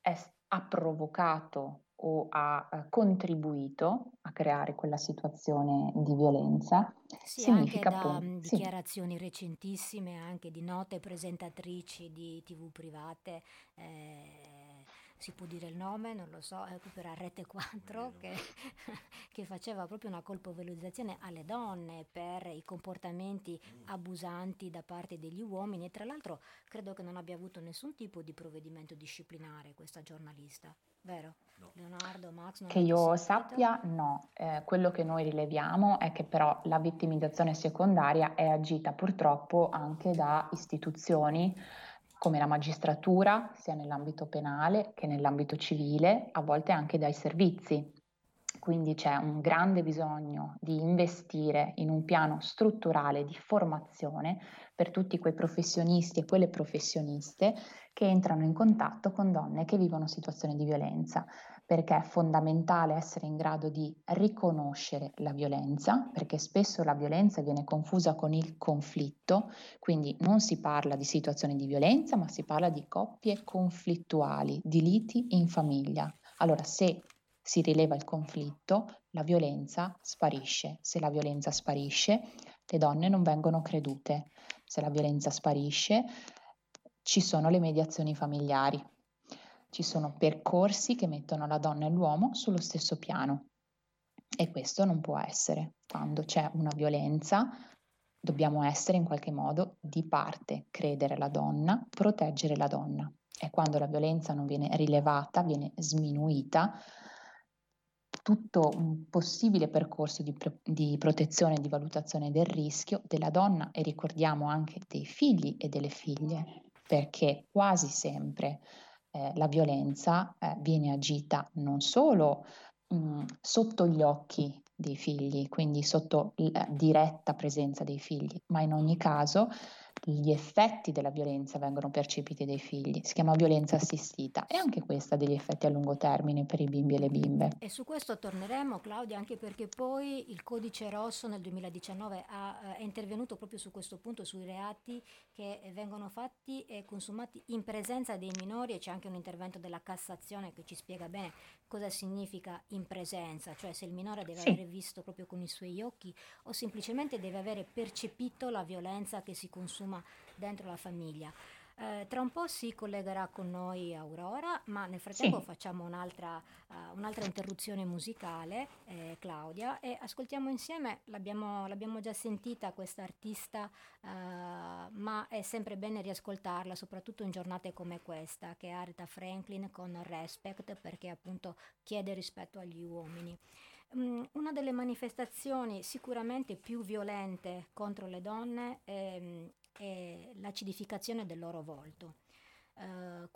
è, ha provocato o ha eh, contribuito a creare quella situazione di violenza. Sì, significa anche da appunto, dichiarazioni sì. recentissime, anche di note presentatrici di tv private, eh, si può dire il nome, non lo so, era Rete 4 che, che, faceva proprio una colpevolizzazione alle donne per i comportamenti abusanti da parte degli uomini e tra l'altro credo che non abbia avuto nessun tipo di provvedimento disciplinare questa giornalista, vero? No. Leonardo, Max? che io sappia no, eh, quello che noi rileviamo è che però la vittimizzazione secondaria è agita purtroppo anche da istituzioni come la magistratura, sia nell'ambito penale che nell'ambito civile, a volte anche dai servizi. Quindi c'è un grande bisogno di investire in un piano strutturale di formazione per tutti quei professionisti e quelle professioniste che entrano in contatto con donne che vivono situazioni di violenza, perché è fondamentale essere in grado di riconoscere la violenza, perché spesso la violenza viene confusa con il conflitto, quindi non si parla di situazioni di violenza, ma si parla di coppie conflittuali, di liti in famiglia. Allora, se si rileva il conflitto, la violenza sparisce. Se la violenza sparisce, le donne non vengono credute. Se la violenza sparisce, ci sono le mediazioni familiari, ci sono percorsi che mettono la donna e l'uomo sullo stesso piano e questo non può essere. Quando c'è una violenza dobbiamo essere in qualche modo di parte, credere la donna, proteggere la donna. E quando la violenza non viene rilevata, viene sminuita, tutto un possibile percorso di, pre- di protezione e di valutazione del rischio della donna e ricordiamo anche dei figli e delle figlie, perché quasi sempre eh, la violenza eh, viene agita non solo mh, mm, sotto gli occhi dei figli, quindi sotto la diretta presenza dei figli, ma in ogni caso gli effetti della violenza vengono percepiti dai figli. Si chiama violenza assistita e anche questa ha degli effetti a lungo termine per i bimbi e le bimbe. E su questo torneremo, Claudia, anche perché poi il codice rosso nel 2019 ha, eh, è intervenuto proprio su questo punto, sui reati che vengono fatti e consumati in presenza dei minori e c'è anche un intervento della Cassazione che ci spiega bene cosa significa in presenza, cioè se il minore deve sì. aver visto proprio con i suoi occhi o semplicemente deve avere percepito la violenza che si consuma dentro la famiglia. Eh, tra un po' si collegherà con noi Aurora, ma nel frattempo sì. facciamo un'altra, uh, un'altra, interruzione musicale, eh, Claudia, e ascoltiamo insieme, l'abbiamo, l'abbiamo già sentita questa artista, uh, ma è sempre bene riascoltarla, soprattutto in giornate come questa, che è Aretha Franklin con Respect, perché appunto chiede rispetto agli uomini. Mm, una delle manifestazioni sicuramente più violente contro le donne è, è l'acidificazione del loro volto. Uh,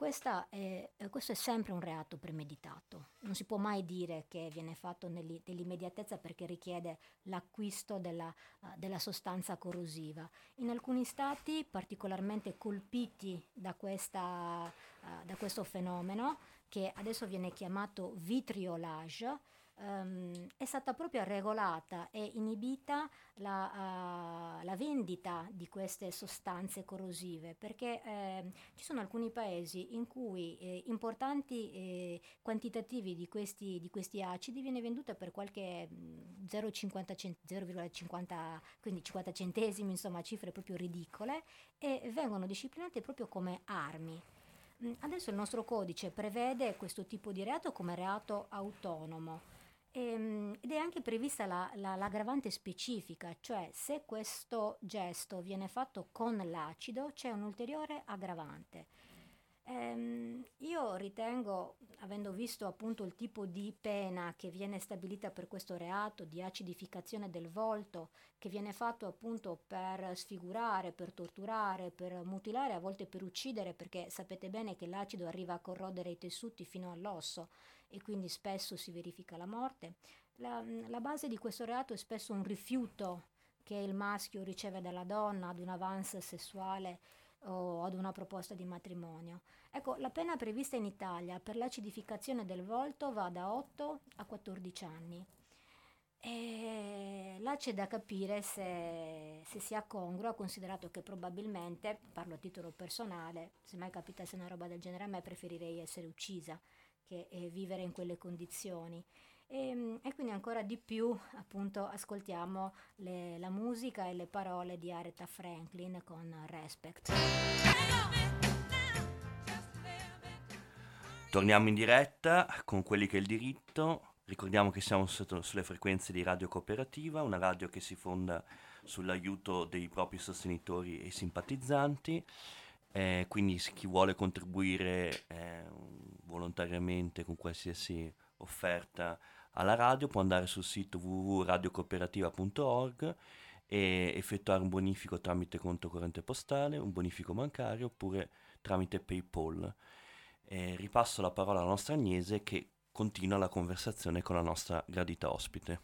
è, questo è sempre un reato premeditato, non si può mai dire che viene fatto nell'immediatezza perché richiede l'acquisto della, uh, della, sostanza corrosiva. In alcuni stati particolarmente colpiti da, questa, uh, da questo fenomeno, che adesso viene chiamato vitriolage, um, è stata proprio regolata e inibita la, uh, la, vendita di queste sostanze corrosive perché eh, ci sono alcuni paesi in cui eh, importanti eh, quantitativi di questi, di questi, acidi viene venduta per qualche 0,50 0,50 quindi 50 centesimi insomma cifre proprio ridicole e vengono disciplinate proprio come armi mm, Adesso il nostro codice prevede questo tipo di reato come reato autonomo. Ehm, ed è anche prevista la, la, l'aggravante specifica, cioè se questo gesto viene fatto con l'acido c'è un'ulteriore aggravante. Ehm, io ritengo, avendo visto appunto il tipo di pena che viene stabilita per questo reato di acidificazione del volto, che viene fatto appunto per sfigurare, per torturare, per mutilare, a volte per uccidere, perché sapete bene che l'acido arriva a corrodere i tessuti fino all'osso e quindi spesso si verifica la morte. La, la base di questo reato è spesso un rifiuto che il maschio riceve dalla donna ad un avance sessuale o ad una proposta di matrimonio. Ecco, la pena prevista in Italia per l'acidificazione del volto va da 8 a 14 anni. E là c'è da capire se, se, sia congrua, considerato che probabilmente, parlo a titolo personale, se mai capitasse una roba del genere a me preferirei essere uccisa che eh, vivere in quelle condizioni. E, ehm, e, quindi ancora di più appunto ascoltiamo le, la musica e le parole di Aretha Franklin con Respect. Torniamo in diretta con quelli che è il diritto. Ricordiamo che siamo sulle frequenze di Radio Cooperativa, una radio che si fonda sull'aiuto dei propri sostenitori e simpatizzanti. Eh, quindi chi vuole contribuire eh, volontariamente con qualsiasi offerta alla radio può andare sul sito www.radiocooperativa.org e effettuare un bonifico tramite conto corrente postale, un bonifico bancario oppure tramite PayPal. Eh, ripasso la parola alla nostra Agnese che continua la conversazione con la nostra gradita ospite.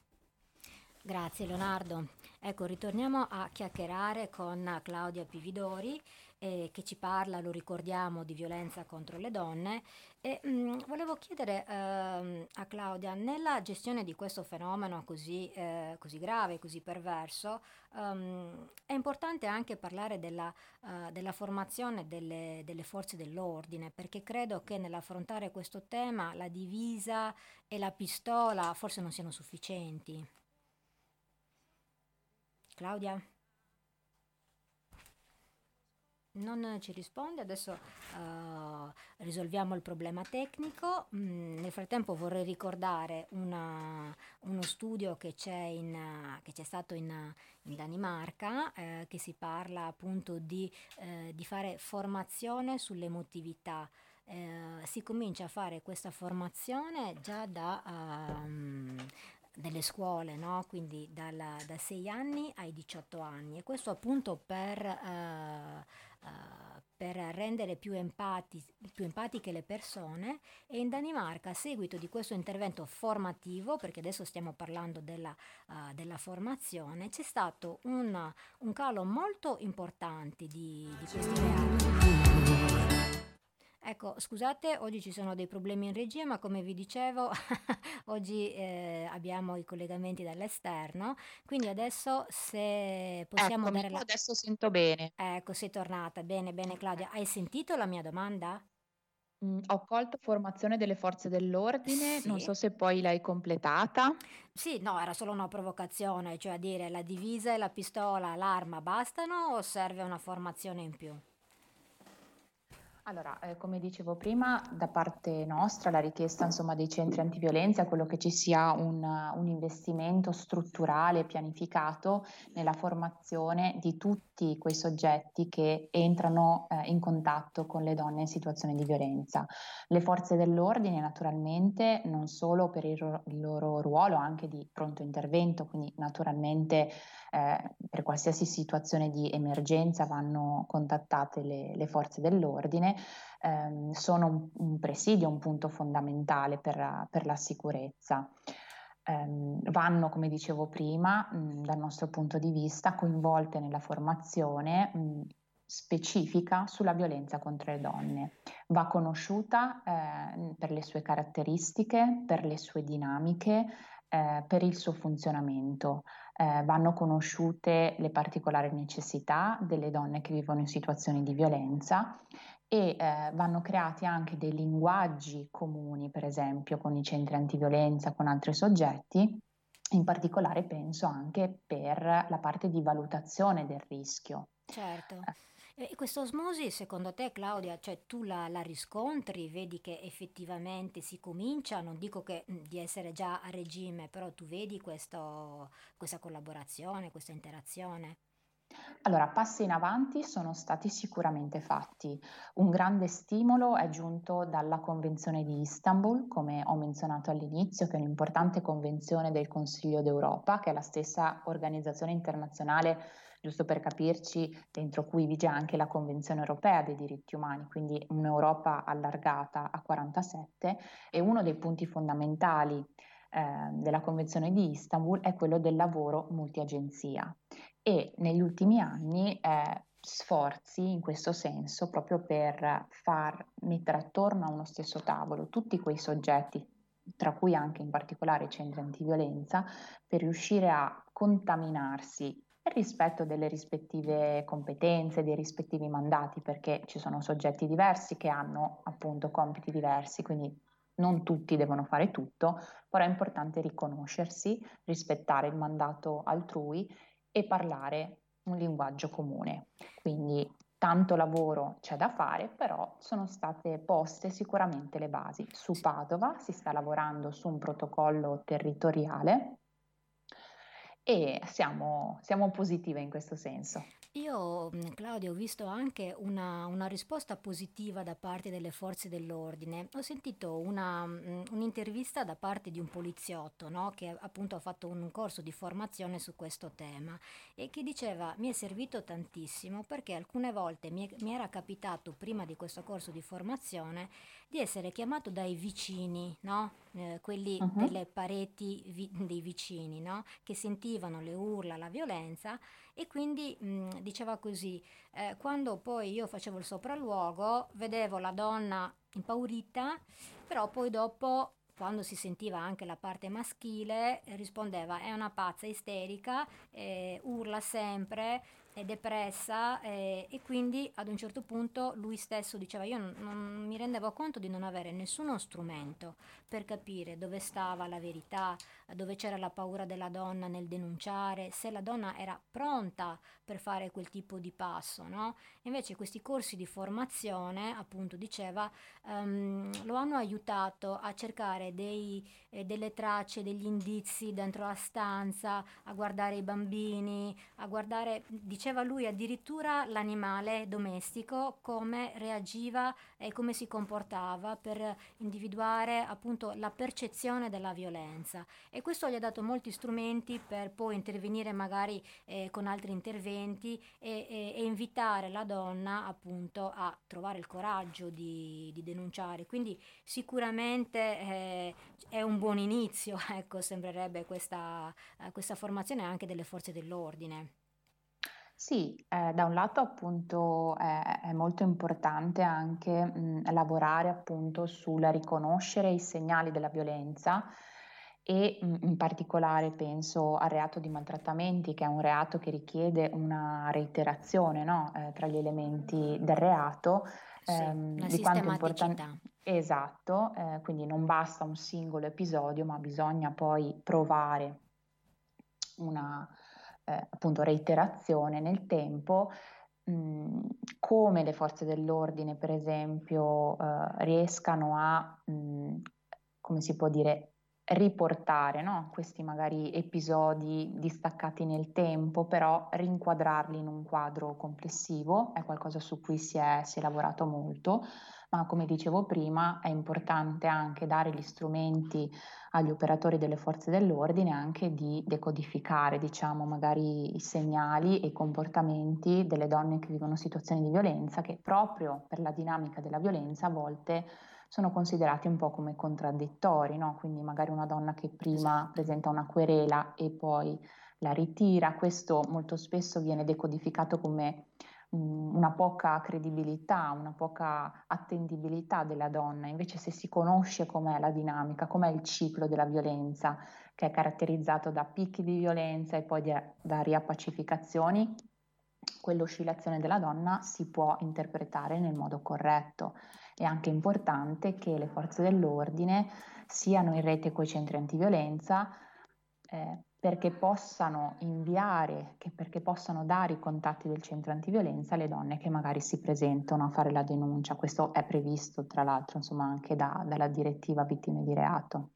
Grazie Leonardo. Ecco, ritorniamo a chiacchierare con Claudia Pividori eh, che ci parla, lo ricordiamo, di violenza contro le donne e mh, mm, volevo chiedere ehm, a Claudia, nella gestione di questo fenomeno così, eh, così grave, così perverso, um, è importante anche parlare della, uh, della formazione delle, delle, forze dell'ordine, perché credo che nell'affrontare questo tema la divisa e la pistola forse non siano sufficienti. Claudia? Non ci risponde, adesso uh, risolviamo il problema tecnico. Mm, nel frattempo vorrei ricordare una, uno studio che c'è, in, che c'è stato in, in Danimarca, eh, che si parla appunto di, eh, di fare formazione sull'emotività. Eh, si comincia a fare questa formazione già da... Um, delle scuole, no? quindi dalla, da 6 anni ai 18 anni e questo appunto per uh, uh, per rendere più, empati, più, empatiche le persone e in Danimarca a seguito di questo intervento formativo, perché adesso stiamo parlando della, uh, della formazione, c'è stato un, un, calo molto importante di, di questi reati. Ecco, scusate, oggi ci sono dei problemi in regia, ma come vi dicevo, oggi eh, abbiamo i collegamenti dall'esterno, quindi adesso se possiamo Eccomi, dare la... adesso sento bene. Ecco, sei tornata. Bene, bene Claudia. Hai sentito la mia domanda? Mm, ho colto formazione delle forze dell'ordine, non Sì. so se poi l'hai completata. Sì, no, era solo una provocazione, cioè dire la divisa e la pistola, l'arma bastano o serve una formazione in più? Allora, eh, come dicevo prima, da parte nostra la richiesta insomma, dei centri antiviolenza è quello che ci sia un, un investimento strutturale pianificato nella formazione di tutti quei soggetti che entrano eh, in contatto con le donne in situazioni di violenza. Le forze dell'ordine naturalmente non solo per il, il loro ruolo anche di pronto intervento, quindi naturalmente eh, per qualsiasi situazione di emergenza vanno contattate le, le forze dell'ordine, ehm, sono un, un, presidio, un punto fondamentale per, per la sicurezza. Um, vanno, come dicevo prima, mh, dal nostro punto di vista, coinvolte nella formazione mh, specifica sulla violenza contro le donne. Va conosciuta eh, per le sue caratteristiche, per le sue dinamiche, eh, per il suo funzionamento. Eh, vanno conosciute le particolari necessità delle donne che vivono in situazioni di violenza e eh, vanno creati anche dei linguaggi comuni, per esempio con i centri antiviolenza, con altri soggetti, in particolare penso anche per la parte di valutazione del rischio. Certo. Eh. E questa osmosi, secondo te, Claudia, cioè tu la, la, riscontri, vedi che effettivamente si comincia, non dico che, di essere già a regime, però tu vedi questo, questa collaborazione, questa interazione? Allora, passi in avanti sono stati sicuramente fatti. Un grande stimolo è giunto dalla Convenzione di Istanbul, come ho menzionato all'inizio, che è un'importante convenzione del Consiglio d'Europa, che è la stessa organizzazione internazionale giusto per capirci, dentro cui vige anche la Convenzione europea dei diritti umani, quindi un'Europa allargata a 47 e uno dei punti fondamentali eh, della Convenzione di Istanbul è quello del lavoro multiagenzia e negli ultimi anni eh, sforzi in questo senso proprio per far mettere attorno a uno stesso tavolo tutti quei soggetti tra cui anche in particolare i centri antiviolenza, per riuscire a contaminarsi rispetto delle rispettive competenze, dei rispettivi mandati, perché ci sono soggetti diversi che hanno appunto compiti diversi, quindi non tutti devono fare tutto, però è importante riconoscersi, rispettare il mandato altrui e parlare un linguaggio comune. Quindi tanto lavoro c'è da fare, però sono state poste sicuramente le basi. Su Padova si sta lavorando su un protocollo territoriale e siamo, siamo positive in questo senso. Io, mhmm, Claudia, ho visto anche una, una risposta positiva da parte delle forze dell'ordine. Ho sentito una, mhmm, un'intervista da parte di un poliziotto, no? Che appunto ha fatto un corso di formazione su questo tema e che diceva mi è servito tantissimo perché alcune volte mi, mi era capitato prima di questo corso di formazione di essere chiamato dai vicini, no? Eh, quelli Mhm. delle pareti vi- dei vicini, no? Che sentivano le urla, la violenza e quindi mh, diceva così, eh, quando poi io facevo il sopralluogo, vedevo la donna impaurita, però poi dopo, quando si sentiva anche la parte maschile, rispondeva è una pazza isterica, eh, urla sempre, è depressa eh, e quindi ad un certo punto lui stesso diceva io non, non mi rendevo conto di non avere nessuno strumento per capire dove stava la verità, dove c'era la paura della donna nel denunciare, se la donna era pronta per fare quel tipo di passo, no? Invece questi corsi di formazione, appunto diceva, ehm, lo hanno aiutato a cercare dei, eh, delle tracce, degli indizi dentro la stanza, a guardare i bambini, a guardare, diceva lui, addirittura l'animale domestico, come reagiva e come si comportava per individuare appunto la percezione della violenza. E questo gli ha dato molti strumenti per poi intervenire magari eh, con altri interventi e, e- e invitare la donna appunto a trovare il coraggio di, di denunciare. Quindi sicuramente eh, è un buon inizio, ecco, sembrerebbe questa, questa formazione anche delle forze dell'ordine. Sì, eh, da un lato appunto è, è molto importante anche mh, lavorare appunto sul riconoscere i segnali della violenza e mh, in particolare penso al reato di maltrattamenti, che è un reato che richiede una reiterazione, no? Eh, tra gli elementi del reato, Sì, ehm, la di quanto importante. Esatto, eh, quindi non basta un singolo episodio, ma bisogna poi provare una eh, appunto reiterazione nel tempo, mh, come le forze dell'ordine, per esempio, eh, riescano a, mh, come si può dire, riportare no? Questi magari episodi distaccati nel tempo, però rinquadrarli in un quadro complessivo, è qualcosa su cui si è, si è lavorato molto, ma come dicevo prima è importante anche dare gli strumenti agli operatori delle forze dell'ordine anche di decodificare, diciamo, magari i segnali e i comportamenti delle donne che vivono situazioni di violenza che proprio per la dinamica della violenza a volte sono considerati un po' come contraddittori, no? Quindi magari una donna che prima Esatto. presenta una querela e poi la ritira, questo molto spesso viene decodificato come mm, una poca credibilità, una poca attendibilità della donna. Invece se si conosce com'è la dinamica, com'è il ciclo della violenza, che è caratterizzato da picchi di violenza e poi di- da riappacificazioni, quell'oscillazione della donna si può interpretare nel modo corretto. È anche importante che le forze dell'ordine siano in rete con i centri antiviolenza eh, perché possano inviare, perché possano dare i contatti del centro antiviolenza alle donne che magari si presentano a fare la denuncia. Questo è previsto tra l'altro insomma anche da- dalla direttiva vittime di reato.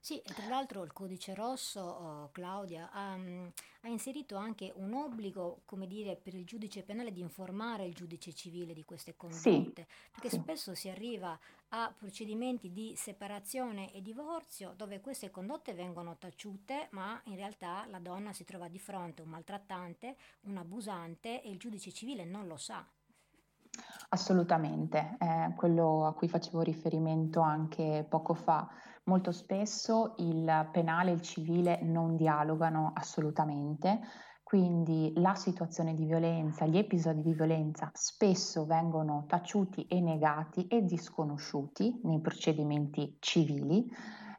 Sì, e tra l'altro il codice rosso, oh, Claudia, ha, mm, ha inserito anche un obbligo, come dire, per il giudice penale di informare il giudice civile di queste Sì, condotte, perché sì. spesso si arriva a procedimenti di separazione e divorzio dove queste condotte vengono taciute, ma in realtà la donna si trova di fronte a un maltrattante, un abusante e il giudice civile non lo sa. Assolutamente, è quello a cui facevo riferimento anche poco fa. Molto spesso il penale e il civile non dialogano assolutamente, quindi la situazione di violenza, gli episodi di violenza spesso vengono taciuti e negati e disconosciuti nei procedimenti civili,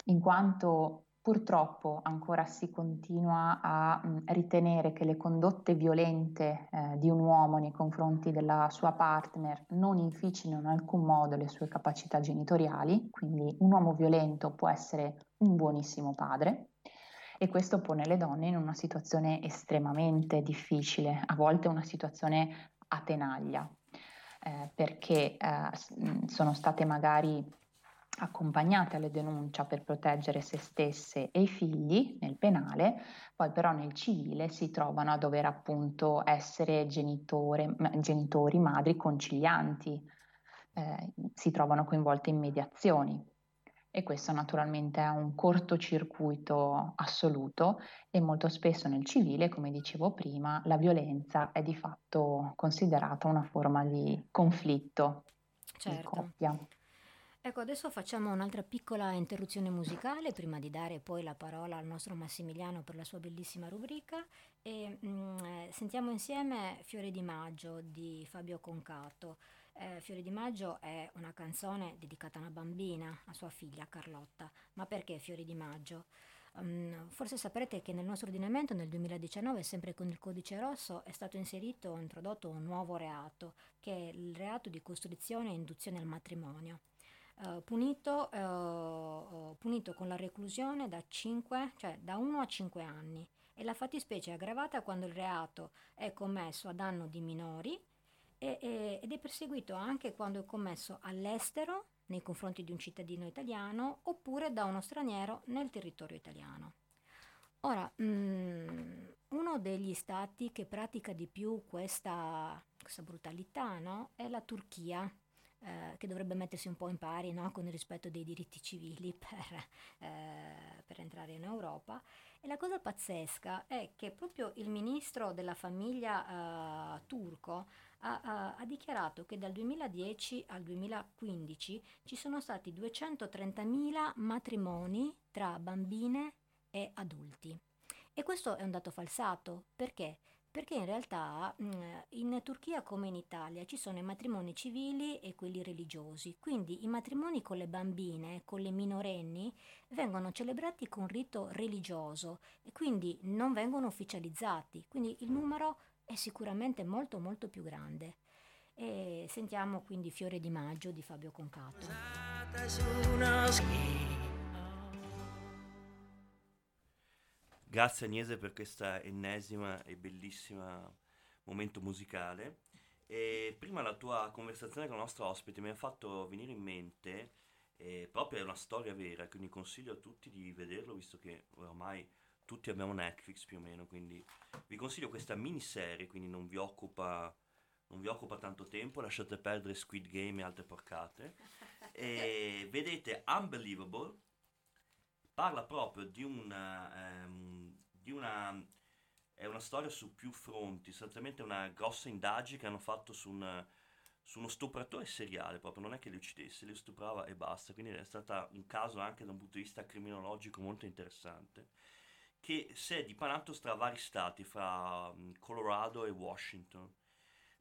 in quanto purtroppo ancora si continua a mh, ritenere che le condotte violente eh, di un uomo nei confronti della sua partner non inficino in alcun modo le sue capacità genitoriali, quindi un uomo violento può essere un buonissimo padre e questo pone le donne in una situazione estremamente difficile, a volte una situazione a tenaglia. eh, perché eh, sono state magari accompagnate alle denuncia per proteggere se stesse e i figli nel penale, poi però nel civile si trovano a dover appunto essere genitore, genitori, madri concilianti, eh, si trovano coinvolte in mediazioni e questo naturalmente è un cortocircuito assoluto e molto spesso nel civile, come dicevo prima, la violenza è di fatto considerata una forma di conflitto certo. di coppia. Ecco, adesso facciamo un'altra piccola interruzione musicale prima di dare poi la parola al nostro Massimiliano per la sua bellissima rubrica e mh, mm, eh, sentiamo insieme Fiore di Maggio di Fabio Concato. Eh, Fiore di Maggio è una canzone dedicata a una bambina, a sua figlia Carlotta. Ma perché Fiore di Maggio? Um, forse saprete che nel nostro ordinamento nel 2019, sempre con il codice rosso, è stato inserito, introdotto un nuovo reato, che è il reato di costrizione e induzione al matrimonio. Uh, punito, uh, punito, con la reclusione da, 5, cioè da 1 a 5 anni e la fattispecie è aggravata quando il reato è commesso a danno di minori e, e, ed è perseguito anche quando è commesso all'estero nei confronti di un cittadino italiano oppure da uno straniero nel territorio italiano. Ora, mh, mm, uno degli stati che pratica di più questa, questa brutalità no? è la Turchia, eh, che dovrebbe mettersi un po' in pari no? con il rispetto dei diritti civili per, eh, per, entrare in Europa. E la cosa pazzesca è che proprio il ministro della famiglia eh, turco ha, ha, ha, dichiarato che dal 2010 al 2015 ci sono stati 230.000 matrimoni tra bambine e adulti. E questo è un dato falsato perché? Perché in realtà mm, in Turchia come in Italia ci sono i matrimoni civili e quelli religiosi, quindi i matrimoni con le bambine, con le minorenni, vengono celebrati con rito religioso e quindi non vengono ufficializzati, quindi il numero è sicuramente molto molto più grande. E sentiamo quindi Fiore di Maggio di Fabio Concato. Grazie Agnese per questa ennesima e bellissima momento musicale. E prima la tua conversazione con il nostro ospite mi ha fatto venire in mente, eh, proprio è una storia vera, quindi consiglio a tutti di vederlo, visto che ormai tutti abbiamo Netflix più o meno, quindi vi consiglio questa miniserie, quindi non vi occupa, non vi occupa tanto tempo, lasciate perdere Squid Game e altre porcate. E vedete Unbelievable, parla proprio di una, um, di una, è una storia su più fronti, sostanzialmente una grossa indagine che hanno fatto su, una, su uno stupratore seriale, proprio non è che li uccidesse, li stuprava e basta, quindi è stato un caso anche da un punto di vista criminologico molto interessante che si è dipanato tra vari stati, fra mm, Colorado e Washington.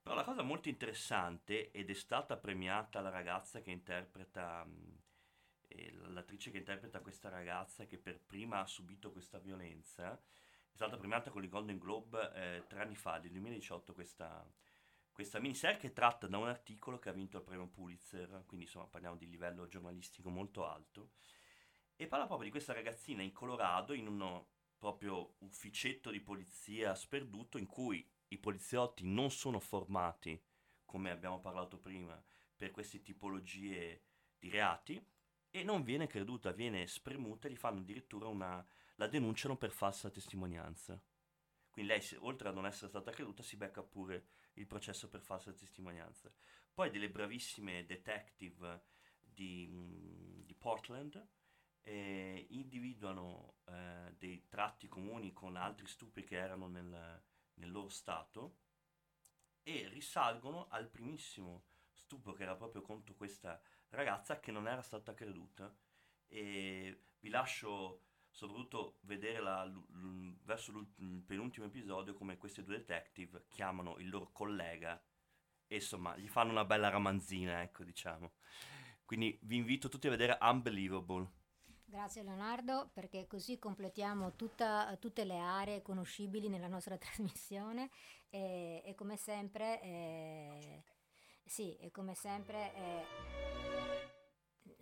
Però la cosa molto interessante, ed è stata premiata la ragazza che interpreta, eh, l'attrice che interpreta questa ragazza che per prima ha subito questa violenza, è stata premiata con il Golden Globe eh, tre anni fa, nel 2018, questa, questa miniserie che tratta da un articolo che ha vinto il premio Pulitzer, quindi insomma parliamo di livello giornalistico molto alto, e parla proprio di questa ragazzina in Colorado, in uno proprio ufficetto di polizia sperduto in cui i poliziotti non sono formati, come abbiamo parlato prima, per queste tipologie di reati e non viene creduta, viene spremuta e gli fanno addirittura una... la denunciano per falsa testimonianza. Quindi lei, oltre a non essere stata creduta, si becca pure il processo per falsa testimonianza. Poi delle bravissime detective di, di Portland eh, individuano eh, dei tratti comuni con altri stupri che erano nel, nel loro stato e risalgono al primissimo stupro che era proprio contro questa ragazza che non era stata creduta. E vi lascio soprattutto vedere la, l, l, verso il penultimo episodio come questi due detective chiamano il loro collega e insomma gli fanno una bella ramanzina ecco diciamo. Quindi vi invito tutti a vedere Unbelievable. Grazie Leonardo, perché così completiamo tutta, tutte le aree conoscibili nella nostra trasmissione. E, e come sempre, eh, sì, e come sempre, eh,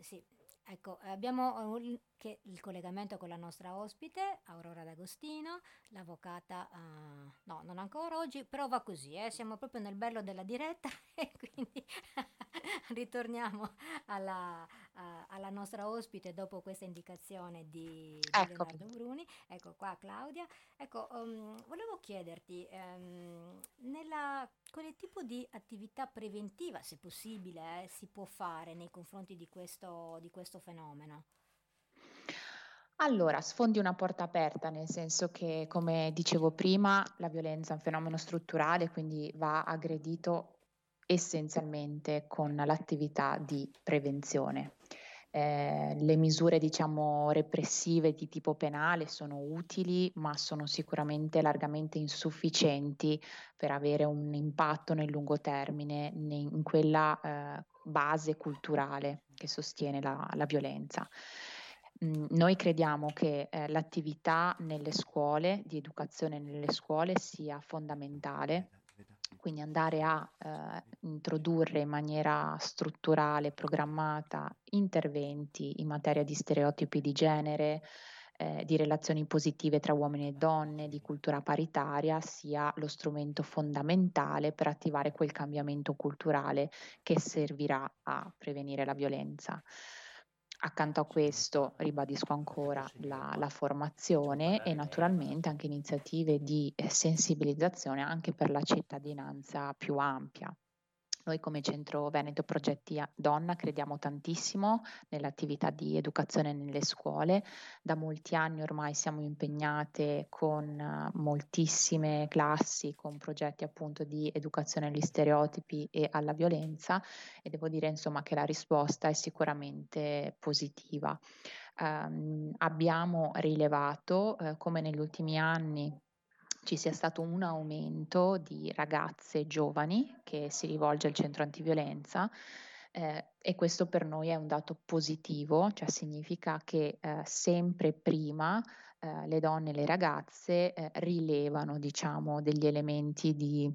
sì, Ecco, abbiamo eh, che il collegamento con la nostra ospite, Aurora D'Agostino, l'avvocata, uh, no, non ancora oggi, però va così, eh, siamo proprio nel bello della diretta e quindi ritorniamo alla, alla, nostra ospite dopo questa indicazione di, di Leonardo Bruni. Ecco qua Claudia. Ecco, um, volevo chiederti, um, nella, quale tipo di attività preventiva, se possibile, eh, si può fare nei confronti di questo, di questo fenomeno? Allora, sfondi una porta aperta, nel senso che, come dicevo prima, la violenza è un fenomeno strutturale, quindi va aggredito essenzialmente con l'attività di prevenzione. Eh, le misure, diciamo, repressive di tipo penale sono utili, ma sono sicuramente largamente insufficienti per avere un impatto nel lungo termine in quella eh, base culturale che sostiene la, la violenza. Mhmm, noi crediamo che, ehm, l'attività nelle scuole, di educazione nelle scuole sia fondamentale, quindi andare a, ehm, introdurre in maniera strutturale, programmata, interventi in materia di stereotipi di genere, ehm, di relazioni positive tra uomini e donne, di cultura paritaria, sia lo strumento fondamentale per attivare quel cambiamento culturale che servirà a prevenire la violenza. Accanto a questo ribadisco ancora la, la formazione e naturalmente anche iniziative di eh, sensibilizzazione anche per la cittadinanza più ampia. Noi come Centro Veneto Progetti Donna crediamo tantissimo nell'attività di educazione nelle scuole. Da molti anni ormai siamo impegnate con eh, moltissime classi, con progetti appunto di educazione agli stereotipi e alla violenza e devo dire insomma che la risposta è sicuramente positiva. Um, abbiamo rilevato uh, come negli ultimi anni ci sia stato un aumento di ragazze giovani che si rivolge al centro antiviolenza eh, e questo per noi è un dato positivo, cioè significa che eh, sempre prima eh, le donne e le ragazze eh, rilevano diciamo degli elementi di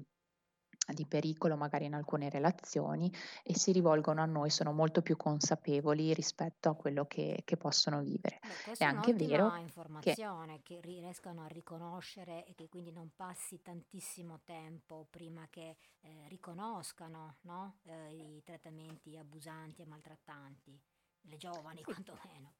di pericolo magari in alcune relazioni e si rivolgono a noi, sono molto più consapevoli rispetto a quello che, che possono vivere. Beh, è anche vero informazione che... che riescano a riconoscere e che quindi non passi tantissimo tempo prima che eh, riconoscano no? eh, i trattamenti abusanti e maltrattanti, le giovani quantomeno.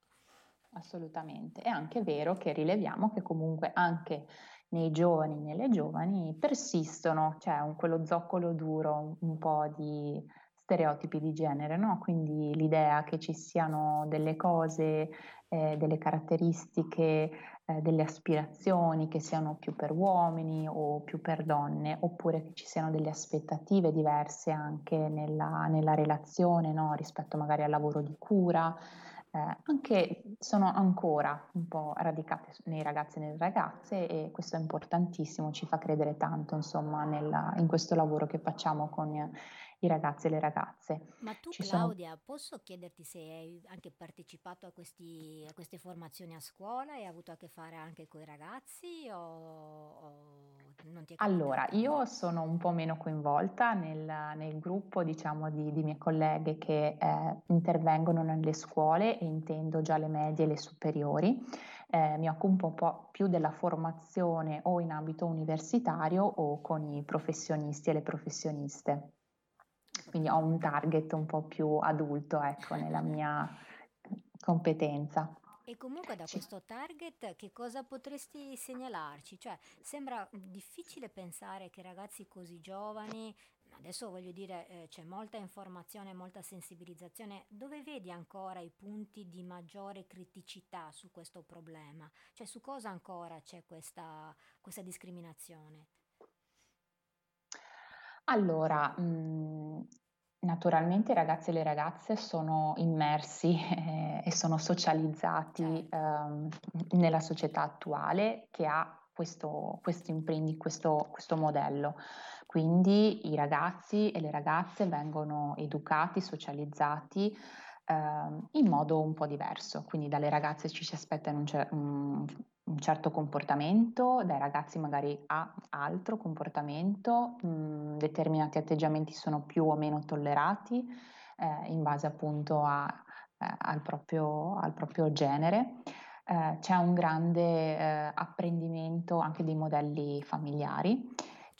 Assolutamente, è anche vero che rileviamo che comunque anche nei giovani, nelle giovani, persistono, cioè un, quello zoccolo duro, un po' di stereotipi di genere, no? Quindi l'idea che ci siano delle cose, eh, delle caratteristiche, eh, delle aspirazioni che siano più per uomini o più per donne, oppure che ci siano delle aspettative diverse anche nella, nella relazione, no? Rispetto magari al lavoro di cura eh, anche sono ancora un po' radicate nei ragazzi e nelle ragazze e questo è importantissimo, ci fa credere tanto insomma nella, in questo lavoro che facciamo con i ragazzi e le ragazze. Ma tu Ci Claudia, sono... posso chiederti se hai anche partecipato a, questi, a, queste formazioni a scuola e hai avuto a che fare anche con i ragazzi o, o Allora, io sono un po' meno coinvolta nel, nel gruppo diciamo di, di, mie colleghe che eh, intervengono nelle scuole e intendo già le medie e le superiori. Eh, mi occupo un po' più della formazione o in ambito universitario o con i professionisti e le professioniste quindi ho un target un po' più adulto, ecco, nella mia competenza. E comunque da questo target che cosa potresti segnalarci? Cioè, sembra difficile pensare che ragazzi così giovani, adesso voglio dire, eh, c'è molta informazione, molta sensibilizzazione, dove vedi ancora i punti di maggiore criticità su questo problema? Cioè, su cosa ancora c'è questa, questa discriminazione? Allora, mhmm, Naturalmente i ragazzi e le ragazze sono immersi eh, e sono socializzati eh, nella società attuale che ha questo, questo, imprendi, questo, questo modello. Quindi i ragazzi e le ragazze vengono educati, socializzati in modo un po' diverso. Quindi dalle ragazze ci si aspetta un, un, un certo comportamento, dai ragazzi magari a altro comportamento, mh, mm, determinati atteggiamenti sono più o meno tollerati eh, in base appunto a, eh, al, proprio, al, proprio, genere. Eh, c'è un grande eh, apprendimento anche dei modelli familiari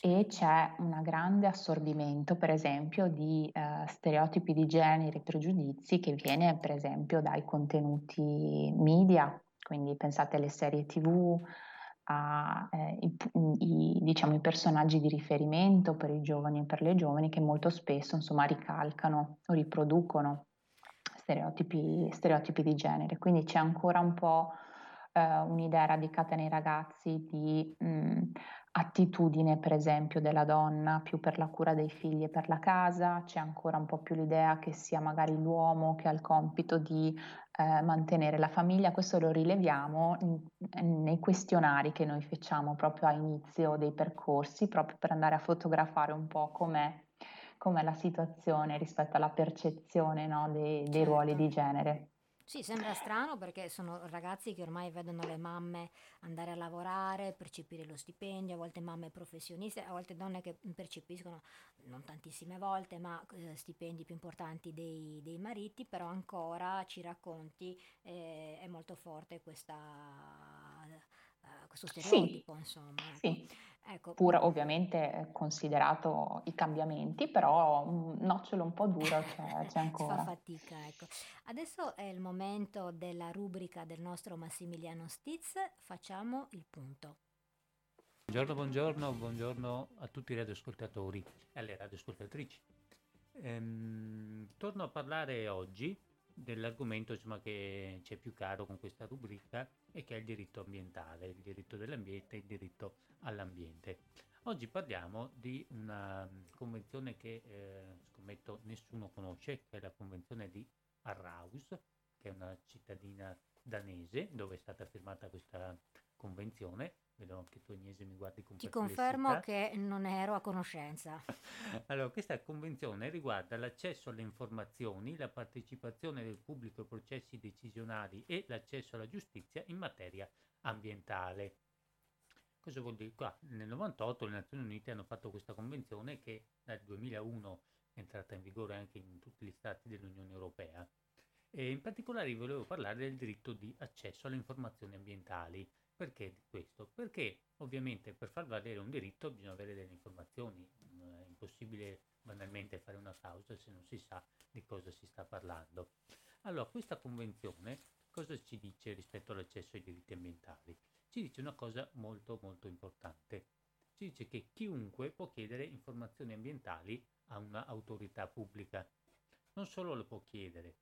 e c'è un grande assorbimento, per esempio, di eh, stereotipi di genere e pregiudizi che viene, per esempio, dai contenuti media, quindi pensate alle serie tv, ai eh, diciamo, personaggi di riferimento per i giovani e per le giovani che molto spesso insomma, ricalcano o riproducono stereotipi, stereotipi di genere. Quindi c'è ancora un po' eh, un'idea radicata nei ragazzi di mh, attitudine, per esempio, della donna più per la cura dei figli e per la casa, c'è ancora un po' più l'idea che sia magari l'uomo che ha il compito di eh, mantenere la famiglia. Questo lo rileviamo in, nei questionari che noi facciamo proprio a inizio dei percorsi, proprio per andare a fotografare un po' com'è, com'è la situazione rispetto alla percezione no, dei, dei ruoli di genere. Sì, sembra strano perché sono ragazzi che ormai vedono le mamme andare a lavorare, percepire lo stipendio, a volte mamme professioniste, a volte donne che percepiscono, non tantissime volte, ma eh, stipendi più importanti dei, dei, mariti, però ancora ci racconti, eh, è molto forte questa, questo stereotipo, sì. insomma. Ecco. Sì. Ecco. Pur ovviamente considerato i cambiamenti, però un nocciolo un po' duro c'è, c'è ancora. Fa fatica, ecco. Adesso è il momento della rubrica del nostro Massimiliano Stiz, facciamo il punto. Buongiorno, buongiorno, buongiorno a tutti i radioascoltatori e alle radioascoltatrici. Ehm, torno a parlare oggi dell'argomento insomma, che c'è più caro con questa rubrica e che è il diritto ambientale, il diritto dell'ambiente e il diritto all'ambiente. Oggi parliamo di una convenzione che eh, scommetto nessuno conosce, che è la convenzione di Arraus, che è una cittadina danese dove è stata firmata questa convenzione Vedo che tu Agnese mi guardi con Ti confermo che non ero a conoscenza. allora, questa convenzione riguarda l'accesso alle informazioni, la partecipazione del pubblico ai processi decisionali e l'accesso alla giustizia in materia ambientale. Cosa vuol dire? Qua nel 98 le Nazioni Unite hanno fatto questa convenzione che nel 2001 è entrata in vigore anche in tutti gli stati dell'Unione Europea. E in particolare volevo parlare del diritto di accesso alle informazioni ambientali. Perché questo? Perché ovviamente per far valere un diritto bisogna avere delle informazioni, è impossibile banalmente fare una causa se non si sa di cosa si sta parlando. Allora, questa convenzione cosa ci dice rispetto all'accesso ai diritti ambientali? Ci dice una cosa molto molto importante. Ci dice che chiunque può chiedere informazioni ambientali a un'autorità pubblica. Non solo lo può chiedere,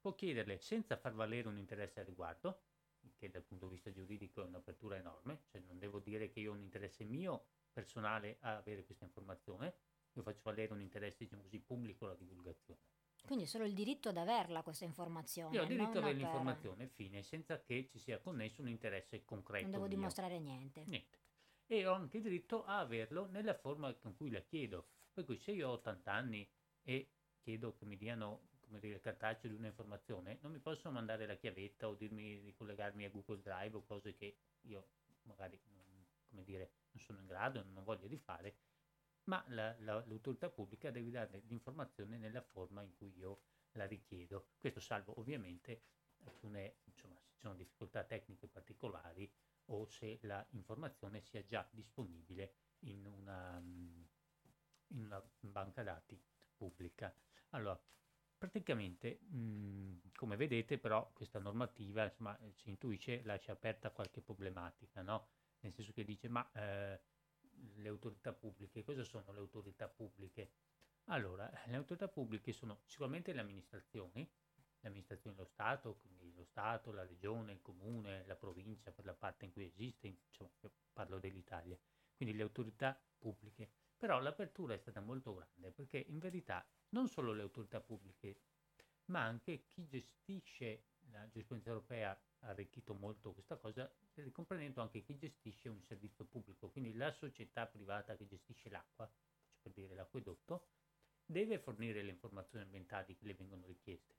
può chiederle senza far valere un interesse al riguardo, che dal punto di vista giuridico è un'apertura enorme, cioè non devo dire che io ho un interesse mio personale a avere questa informazione, io faccio valere un interesse, diciamo così, pubblico alla divulgazione. Quindi solo il diritto ad averla questa informazione. Io ho il diritto ad avere l'informazione, fine, senza che ci sia connesso un interesse concreto. Non devo mio. dimostrare niente. Niente. E ho anche il diritto a averlo nella forma con cui la chiedo. Per cui se io ho 80 anni e chiedo che mi diano come dire, cartaceo di un'informazione, non mi possono mandare la chiavetta o dirmi di collegarmi a Google Drive o cose che io magari non, dire, non sono in grado, non ho voglia di fare, ma la, la, l'autorità pubblica deve dare l'informazione nella forma in cui io la richiedo. Questo salvo ovviamente alcune, insomma, se ci sono difficoltà tecniche particolari o se l'informazione sia già disponibile in una, in una banca dati pubblica. Allora, Praticamente, mh, mhmm, come vedete, però, questa normativa, insomma, eh, si intuisce, lascia aperta qualche problematica, no? Nel senso che dice, ma eh, le autorità pubbliche, cosa sono le autorità pubbliche? Allora, le autorità pubbliche sono sicuramente le amministrazioni, le amministrazioni dello Stato, quindi lo Stato, la regione, il comune, la provincia per la parte in cui esiste, insomma, parlo dell'Italia, quindi le autorità pubbliche. Però l'apertura è stata molto grande perché in verità non solo le autorità pubbliche, ma anche chi gestisce, la giurisprudenza europea ha arricchito molto questa cosa, comprendendo anche chi gestisce un servizio pubblico, quindi la società privata che gestisce l'acqua, per dire l'acquedotto, deve fornire le informazioni ambientali che le vengono richieste.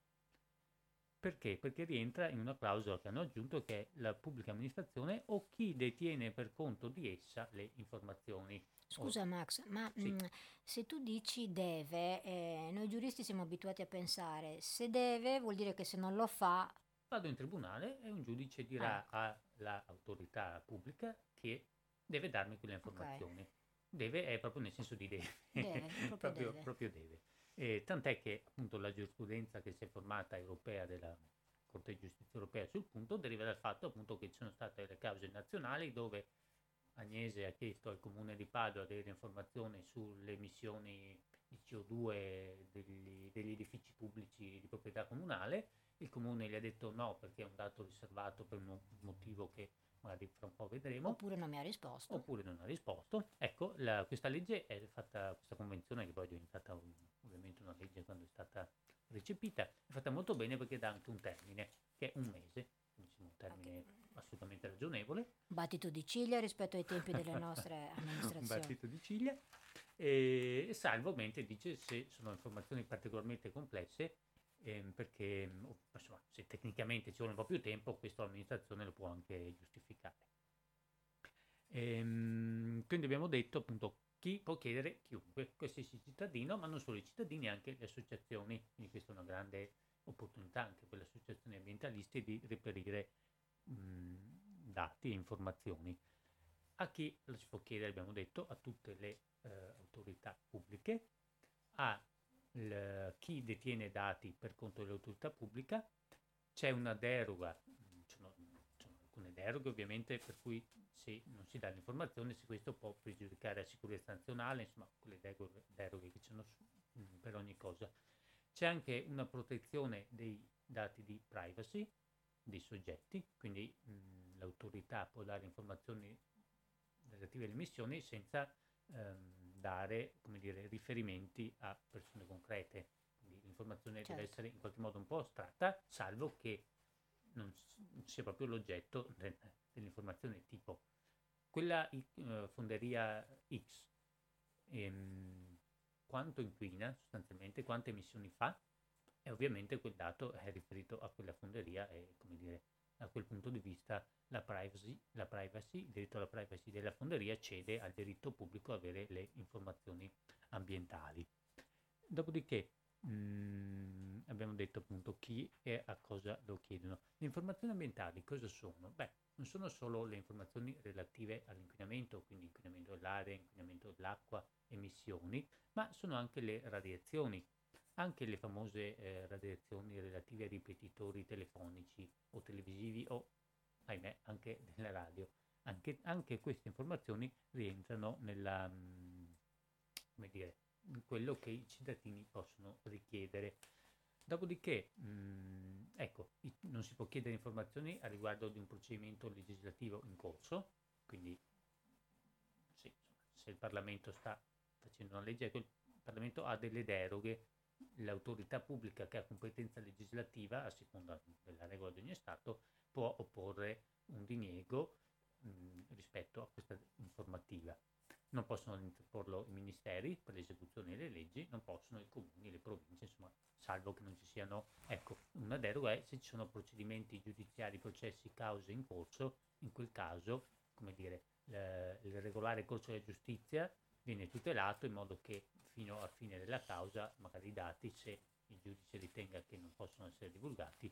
Perché? Perché rientra in una clausola che hanno aggiunto che è la pubblica amministrazione o chi detiene per conto di essa le informazioni. Scusa Max, ma Sì. mh, se tu dici deve, eh, noi giuristi siamo abituati a pensare se deve vuol dire che se non lo fa, Vado in tribunale e un giudice dirà Ecco. all'autorità pubblica che deve darmi quelle informazioni. Deve è proprio nel senso di deve. Deve, proprio proprio, deve. proprio deve. E tant'è che appunto la giurisprudenza che si è formata europea della Corte di Giustizia europea sul punto deriva dal fatto appunto che ci sono state le cause nazionali dove Agnese ha chiesto al comune di Padova delle informazioni sulle emissioni di CO2 degli, degli edifici pubblici di proprietà comunale. Il comune gli ha detto no perché è un dato riservato per un motivo che magari fra un po' vedremo oppure non mi ha risposto. oppure non ha risposto. Ecco, la- questa legge è fatta, questa convenzione che poi è diventata un- ovviamente una legge quando è stata recepita, è fatta molto bene perché dà anche un termine, che è un mese, un termine assolutamente ragionevole, Battito di ciglia rispetto ai tempi delle nostre amministrazioni. battito di ciglia, e, salvo ovviamente dice se sono informazioni particolarmente complesse, ehm, perché insomma, se tecnicamente ci vuole un po' più tempo, questo l'amministrazione lo può anche giustificare. Ehm, quindi abbiamo detto appunto chi può chiedere chiunque, qualsiasi cittadino, ma non solo i cittadini, anche le associazioni, quindi questa è una grande opportunità anche per le associazioni ambientaliste di reperire mh, dati e informazioni. A chi lo si può chiedere, abbiamo detto, a tutte le eh, autorità pubbliche, a il- chi detiene dati per conto dell'autorità pubblica, c'è una deroga, ci sono, alcune deroghe ovviamente per cui se non si dà l'informazione, se questo può pregiudicare la sicurezza nazionale, insomma quelle deroghe, deroghe che ci sono su- mh, per ogni cosa. C'è anche una protezione dei dati di privacy dei soggetti, quindi mh, l'autorità può dare informazioni relative alle missioni senza ehm, dare come dire, riferimenti a persone concrete. Quindi l'informazione deve Certo. essere in qualche modo un po' astratta, salvo che non sia proprio l'oggetto de- dell'informazione tipo quella eh, fonderia X ehm, quanto inquina sostanzialmente, quante emissioni fa e ovviamente quel dato è riferito a quella fonderia e come dire da quel punto di vista la privacy, la privacy, il diritto alla privacy della fonderia cede al diritto pubblico a avere le informazioni ambientali. Dopodiché mh, abbiamo detto appunto chi e a cosa lo chiedono. Le informazioni ambientali cosa sono? Beh, non sono solo le informazioni relative all'inquinamento, quindi inquinamento dell'aria, inquinamento dell'acqua, emissioni, ma sono anche le radiazioni, anche le famose eh, radiazioni relative ai ripetitori telefonici o televisivi o, ahimè, anche della radio. Anche, anche queste informazioni rientrano nella, mh, come dire, in quello che i cittadini possono richiedere. Dopodiché, mh, ecco, i- non si può chiedere informazioni a riguardo di un procedimento legislativo in corso, quindi sì, se il Parlamento sta facendo una legge, ecco, il Parlamento ha delle deroghe, l'autorità pubblica che ha competenza legislativa, a seconda della regola di ogni Stato, può opporre un diniego mh, rispetto a questa informativa. Non possono interporlo i ministeri per l'esecuzione delle leggi, non possono i comuni, le province, insomma, salvo che non ci siano. Ecco, una deroga è se ci sono procedimenti giudiziari, processi, cause in corso, in quel caso, come dire, il regolare corso della giustizia viene tutelato in modo che fino a fine della causa, magari i dati, se il giudice ritenga che non possono essere divulgati,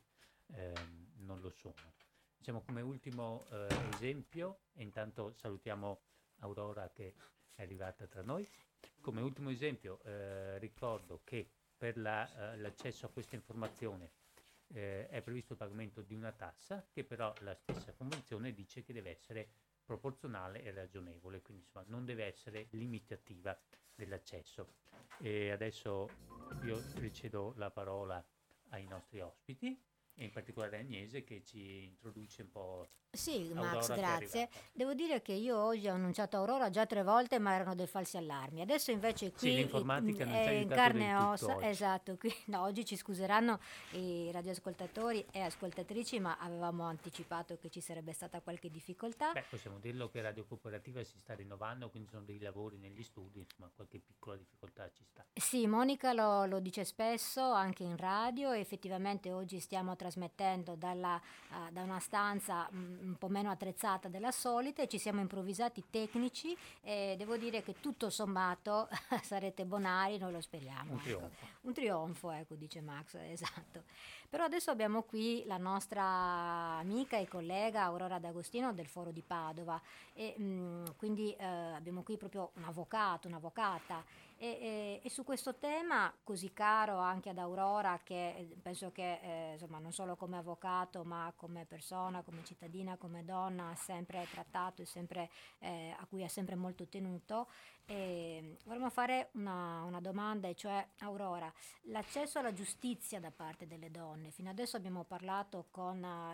ehm, non lo sono. Diciamo come ultimo eh, esempio, e intanto salutiamo Aurora che è arrivata tra noi, come ultimo esempio eh, ricordo che per la, eh, l'accesso a questa informazione eh, è previsto il pagamento di una tassa che però la stessa convenzione dice che deve essere proporzionale e ragionevole, quindi insomma non deve essere limitativa dell'accesso. E adesso io ricedo la parola ai nostri ospiti in particolare Agnese che ci introduce un po' Sì, Aurora Max, grazie. Devo dire che io oggi ho annunciato Aurora già tre volte, ma erano dei falsi allarmi. Adesso invece qui l'informatica non ci ha è in carne e ossa. Esatto, qui, no, oggi ci scuseranno i radioascoltatori e ascoltatrici, ma avevamo anticipato che ci sarebbe stata qualche difficoltà. Beh, possiamo dirlo che Radio Cooperativa si sta rinnovando, quindi sono dei lavori negli studi, insomma qualche piccola difficoltà ci sta. sì, Monica lo, lo, dice spesso anche in radio effettivamente oggi stiamo trasmettendo dalla, uh, da una stanza um, un po' meno attrezzata della solita e ci siamo improvvisati tecnici e devo dire che tutto sommato sarete bonari, noi lo speriamo. Un ecco. trionfo. Un trionfo, ecco, dice Max, esatto. Però adesso abbiamo qui la nostra amica e collega Aurora D'Agostino del Foro di Padova e mh, quindi uh, abbiamo qui proprio un avvocato, un'avvocata e, e, e, su questo tema così caro anche ad Aurora, che eh, penso che eh, insomma, non solo come avvocato, ma come persona, come cittadina, come donna, ha sempre trattato e sempre, eh, a cui ha sempre molto tenuto, e vorremmo fare una, una, domanda, e cioè Aurora, l'accesso alla giustizia da parte delle donne. Fino adesso abbiamo parlato con la,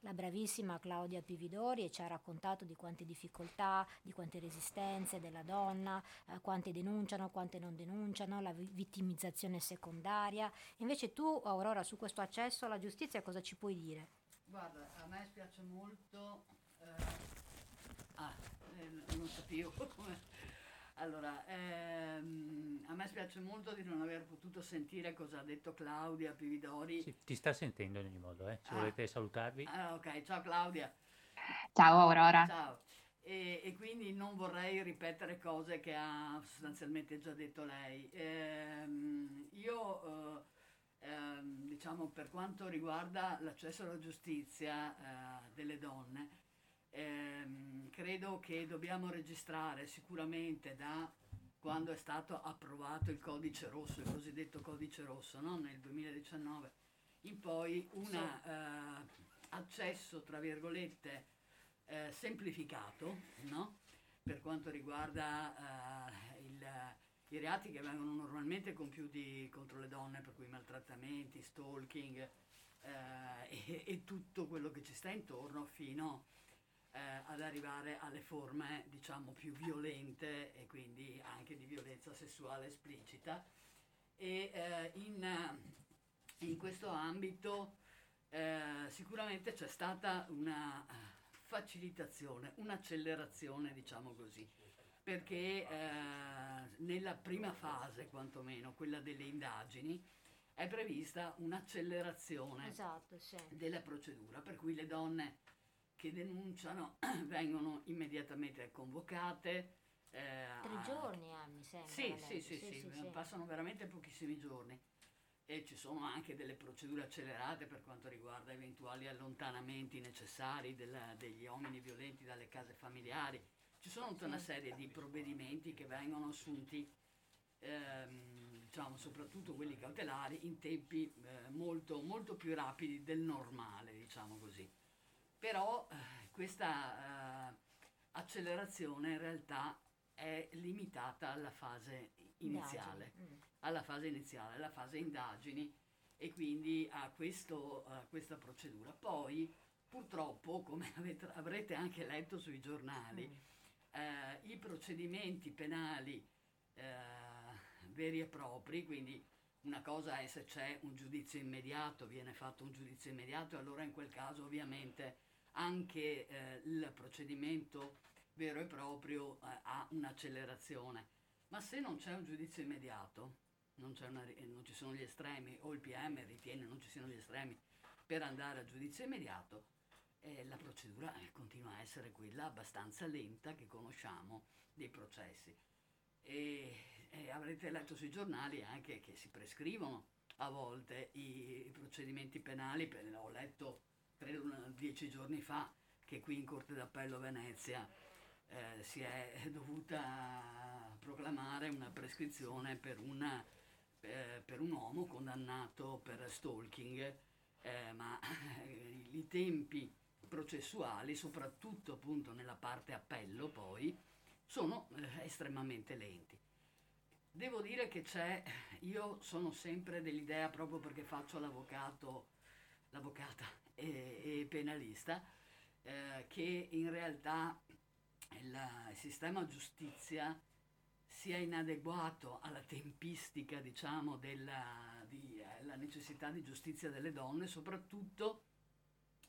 la, bravissima Claudia Pividori e ci ha raccontato di quante difficoltà, di quante resistenze della donna, uh, quante denunciano, quante non denunciano, la vittimizzazione secondaria. Invece tu, Aurora, su questo accesso alla giustizia cosa ci puoi dire? Guarda, a me spiace molto... Eh... Ah, eh, non sapevo come allora, ehm, a me spiace molto di non aver potuto sentire cosa ha detto Claudia Pividori. Sì, ti sta sentendo in ogni modo, eh? se ah. volete salutarvi. Ah, ok, ciao Claudia. Ciao Aurora. Ciao. E, e, quindi non vorrei ripetere cose che ha sostanzialmente già detto lei. Ehm, io, eh, ehm, diciamo, per quanto riguarda l'accesso alla giustizia eh, delle donne, ehm, credo che dobbiamo registrare sicuramente da quando è stato approvato il codice rosso, il cosiddetto codice rosso, no? nel 2019, in poi un eh, accesso, tra virgolette, eh, semplificato, no? per quanto riguarda eh, il, i reati che vengono normalmente compiuti contro le donne, per cui maltrattamenti, stalking eh, e, e tutto quello che ci sta intorno fino a eh, ad arrivare alle forme diciamo più violente e quindi anche di violenza sessuale esplicita e eh, in, in, questo ambito eh, sicuramente c'è stata una facilitazione, un'accelerazione diciamo così perché eh, nella prima fase quantomeno quella delle indagini è prevista un'accelerazione esatto, sì. della procedura per cui le donne che denunciano vengono immediatamente convocate. Eh, Tre giorni, eh, mi sembra. Sì sì sì, sì, sì, sì, passano veramente pochissimi giorni e ci sono anche delle procedure accelerate per quanto riguarda eventuali allontanamenti necessari della, degli uomini violenti dalle case familiari. Ci sono tutta una serie di provvedimenti che vengono assunti, ehm, diciamo soprattutto quelli cautelari, in tempi eh, molto, molto più rapidi del normale, diciamo così. Però eh, questa eh, accelerazione in realtà è limitata alla fase iniziale, mm. alla fase iniziale, alla fase indagini e quindi a, questo, a questa procedura. Poi purtroppo, come avete, avrete anche letto sui giornali, mm. eh, i procedimenti penali eh, veri e propri, quindi una cosa è se c'è un giudizio immediato, viene fatto un giudizio immediato, allora in quel caso ovviamente anche eh, il procedimento vero e proprio eh, ha un'accelerazione. Ma se non c'è un giudizio immediato, non, una, non, ci sono gli estremi, o il PM ritiene non ci siano gli estremi per andare a giudizio immediato, eh, la procedura eh, continua a essere quella abbastanza lenta che conosciamo dei processi. E, e avrete letto sui giornali anche che si prescrivono a volte i, i procedimenti penali, ho letto credo una, dieci giorni fa che qui in Corte d'Appello Venezia eh, si è dovuta proclamare una prescrizione per, una, eh, per un uomo condannato per stalking, eh, ma i tempi processuali, soprattutto appunto nella parte appello poi, sono eh, estremamente lenti. Devo dire che c'è, io sono sempre dell'idea, proprio perché faccio l'avvocato, l'avvocata e, e penalista, eh, che in realtà il, il sistema giustizia sia inadeguato alla tempistica, diciamo, della di, eh, necessità di giustizia delle donne, soprattutto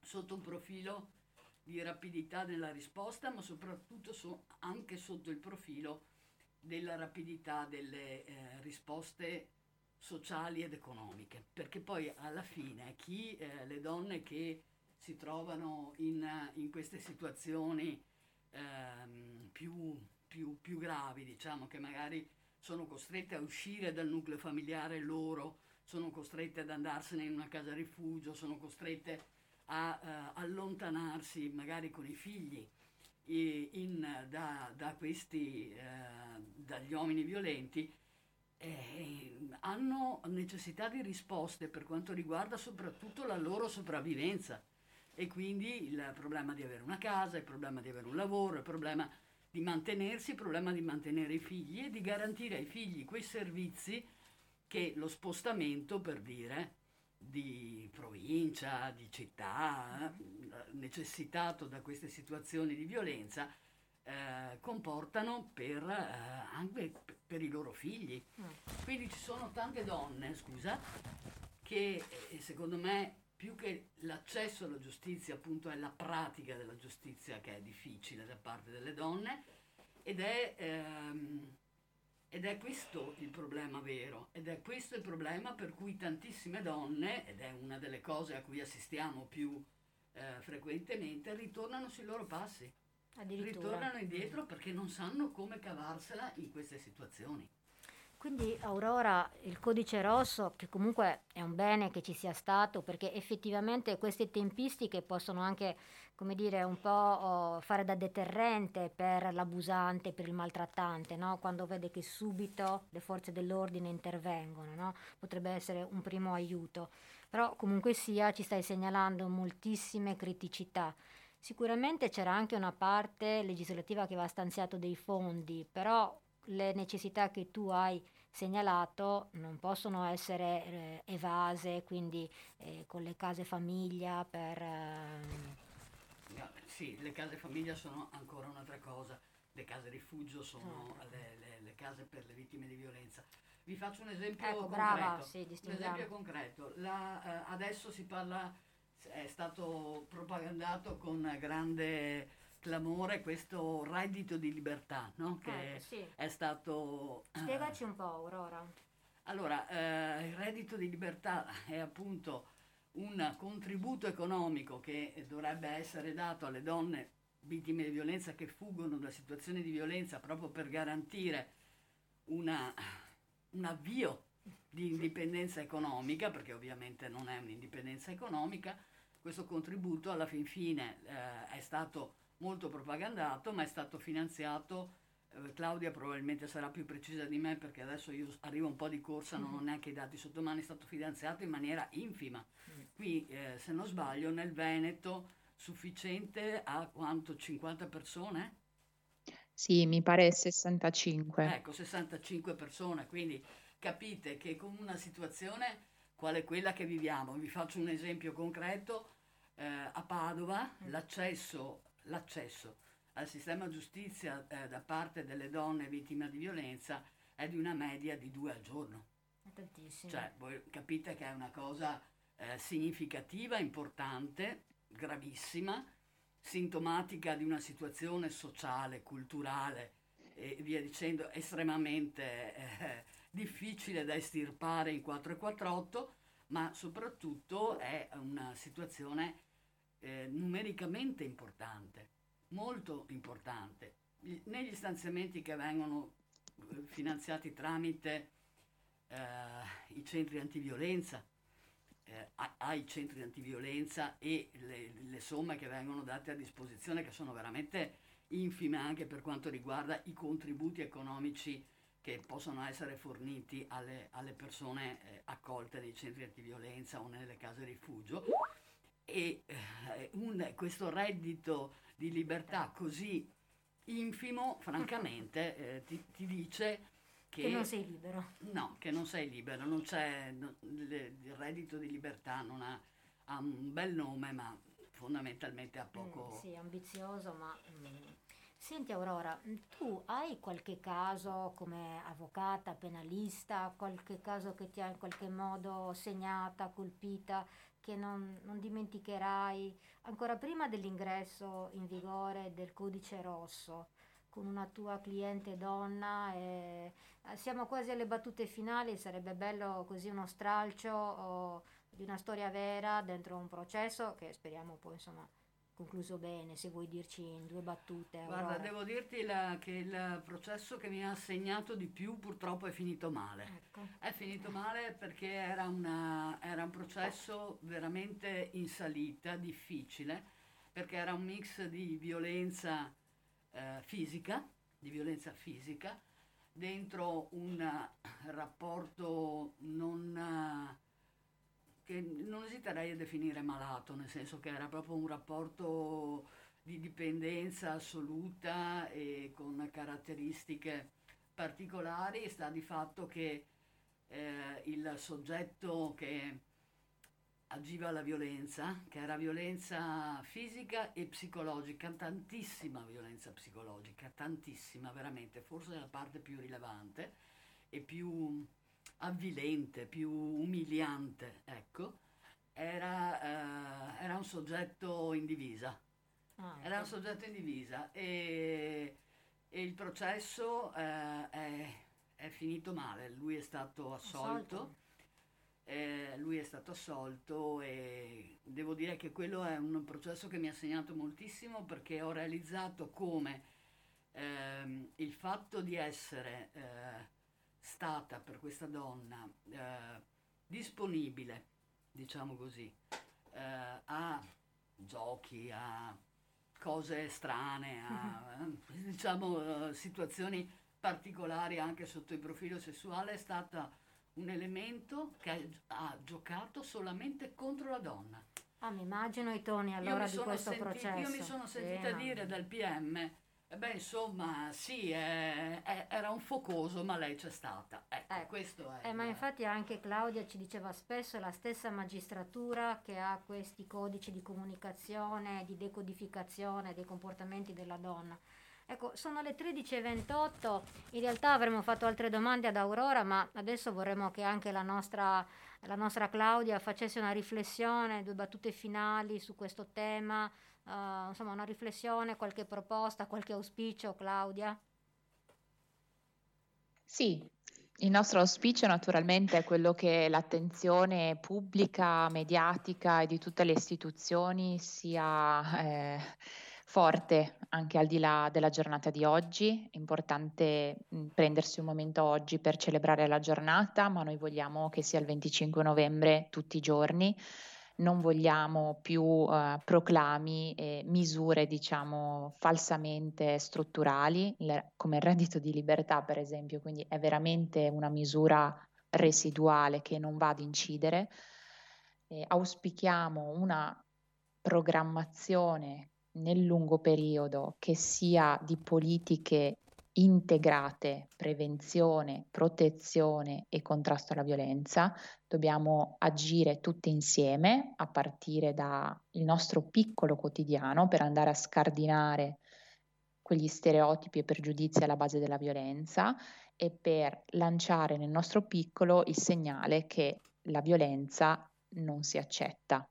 sotto un profilo di rapidità nella risposta, ma soprattutto so, anche sotto il profilo della rapidità delle eh, risposte sociali ed economiche, perché poi alla fine chi eh, le donne che si trovano in, in queste situazioni ehm, più, più, più gravi, diciamo che magari sono costrette a uscire dal nucleo familiare loro, sono costrette ad andarsene in una casa rifugio, sono costrette a uh, allontanarsi magari con i figli in, da, da, questi, uh, dagli uomini violenti, eh, hanno necessità di risposte per quanto riguarda soprattutto la loro sopravvivenza. E quindi il problema di avere una casa, il problema di avere un lavoro, il problema di mantenersi, il problema di mantenere i figli e di garantire ai figli quei servizi che lo spostamento, per dire, di provincia, di città, necessitato da queste situazioni di violenza, eh, comportano per, eh, anche per i loro figli. Mm. Quindi ci sono tante donne, scusa, che eh, secondo me più che l'accesso alla giustizia, appunto, è la pratica della giustizia che è difficile da parte delle donne ed è, ehm, ed è questo il problema vero, ed è questo il problema per cui tantissime donne, ed è una delle cose a cui assistiamo più eh, frequentemente, ritornano sui loro passi. Ritornano indietro perché non sanno come cavarsela in queste situazioni. Quindi Aurora, il codice rosso, che comunque è un bene che ci sia stato, perché effettivamente queste tempistiche possono anche, come dire, un po' oh, fare da deterrente per l'abusante, per il maltrattante, no? quando vede che subito le forze dell'ordine intervengono, no? potrebbe essere un primo aiuto. Però comunque sia ci stai segnalando moltissime criticità. Sicuramente c'era anche una parte legislativa che aveva stanziato dei fondi, però le necessità che tu hai segnalato non possono essere eh, evase, quindi eh, con le case famiglia per... Eh... No, sì, le case famiglia sono ancora un'altra cosa, le case rifugio sono certo. le, le, le, case per le vittime di violenza. Vi faccio un esempio ecco, concreto. Brava, sì, un esempio concreto. La, eh, adesso si parla, è stato propagandato con grande clamore questo reddito di libertà, no? che eh, sì. è stato... Spiegaci un po', Aurora. Allora, eh, il reddito di libertà è appunto un contributo economico che dovrebbe essere dato alle donne vittime di violenza che fuggono da situazioni di violenza proprio per garantire una, un avvio di indipendenza economica, perché ovviamente non è un'indipendenza economica, questo contributo alla fin fine eh, è stato molto propagandato, ma è stato finanziato. Eh, Claudia probabilmente sarà più precisa di me perché adesso io arrivo un po' di corsa, non ho mm-hmm. neanche i dati sotto mano, è stato finanziato in maniera infima. Mm. Qui, eh, se non sbaglio, nel Veneto sufficiente a quanto? 50 persone? Sì, mi pare 65. Ecco, 65 persone, quindi capite che con una situazione quale quella che viviamo, vi faccio un esempio concreto, eh, a Padova mm. l'accesso l'accesso al sistema giustizia eh, da parte delle donne vittime di violenza è di una media di due al giorno. È tantissimo. Cioè, voi capite che è una cosa eh, significativa, importante, gravissima, sintomatica di una situazione sociale, culturale e via dicendo estremamente eh, difficile da estirpare in 448, ma soprattutto è una situazione eh, numericamente importante, molto importante. Negli stanziamenti che vengono eh, finanziati tramite eh, i centri antiviolenza, eh, ai centri antiviolenza e le, le, somme che vengono date a disposizione che sono veramente infime anche per quanto riguarda i contributi economici che possono essere forniti alle, alle persone eh, accolte nei centri antiviolenza o nelle case rifugio e eh, un, questo reddito di libertà così infimo, francamente, eh, ti, ti, dice che, che, non sei libero. No, che non sei libero, non c'è, no, le, il reddito di libertà non ha, ha, un bel nome, ma fondamentalmente ha poco... Mm, sì, ambizioso, ma... Mm. Senti Aurora, tu hai qualche caso come avvocata, penalista, qualche caso che ti ha in qualche modo segnata, colpita, che non, non, dimenticherai ancora prima dell'ingresso in vigore del codice rosso. con una tua cliente donna. E, eh, siamo quasi alle battute finali, sarebbe bello così uno stralcio o, di una storia vera dentro un processo che speriamo poi insomma concluso bene, se vuoi dirci in due battute. Guarda, devo dirti la, che il processo che mi ha segnato di più purtroppo è finito male. Ecco. È finito male perché era, una, era, un processo veramente in salita, difficile, perché era un mix di violenza eh, fisica, di violenza fisica, dentro un rapporto non che non esiterei a definire malato, nel senso che era proprio un rapporto di dipendenza assoluta e con caratteristiche particolari, sta di fatto che eh, il soggetto che agiva la violenza, che era violenza fisica e psicologica, tantissima violenza psicologica, tantissima veramente, forse la parte più rilevante e più avvilente, più umiliante, ecco, era, eh, era un soggetto in divisa. Ah, era un soggetto in divisa e, e il processo eh, è, è, finito male. Lui è stato assolto. assolto. Eh, lui è stato assolto e devo dire che quello è un processo che mi ha segnato moltissimo perché ho realizzato come ehm, il fatto di essere eh, stata per questa donna eh, disponibile, diciamo così, eh, a giochi, a cose strane, a mm-hmm. diciamo, uh, situazioni particolari anche sotto il profilo sessuale, è stata un elemento che ha giocato solamente contro la donna. Ah, mi immagino i toni allora di questo senti- processo. Io mi sono sentita sì, dire dal PM eh beh, insomma, sì, è, è, era un focoso, ma lei c'è stata. Ecco, ecco. questo è. Eh, ma infatti anche Claudia ci diceva spesso, è la stessa magistratura che ha questi codici di comunicazione, di decodificazione dei comportamenti della donna. Ecco, sono le 13.28, in realtà avremmo fatto altre domande ad Aurora, ma adesso vorremmo che anche la nostra, la nostra Claudia facesse una riflessione, due battute finali su questo tema, uh, insomma una riflessione, qualche proposta, qualche auspicio, Claudia? Sì, il nostro auspicio naturalmente è quello che l'attenzione pubblica, mediatica e di tutte le istituzioni sia eh, forte anche al di là della giornata di oggi. È importante prendersi un momento oggi per celebrare la giornata, ma noi vogliamo che sia il 25 novembre tutti i giorni non vogliamo più uh, proclami e misure, diciamo, falsamente strutturali, come il reddito di libertà, per esempio, quindi è veramente una misura residuale che non va ad incidere. Eh, auspichiamo una programmazione nel lungo periodo che sia di politiche integrate prevenzione, protezione e contrasto alla violenza, dobbiamo agire tutti insieme a partire dal nostro piccolo quotidiano per andare a scardinare quegli stereotipi e pregiudizi alla base della violenza e per lanciare nel nostro piccolo il segnale che la violenza non si accetta.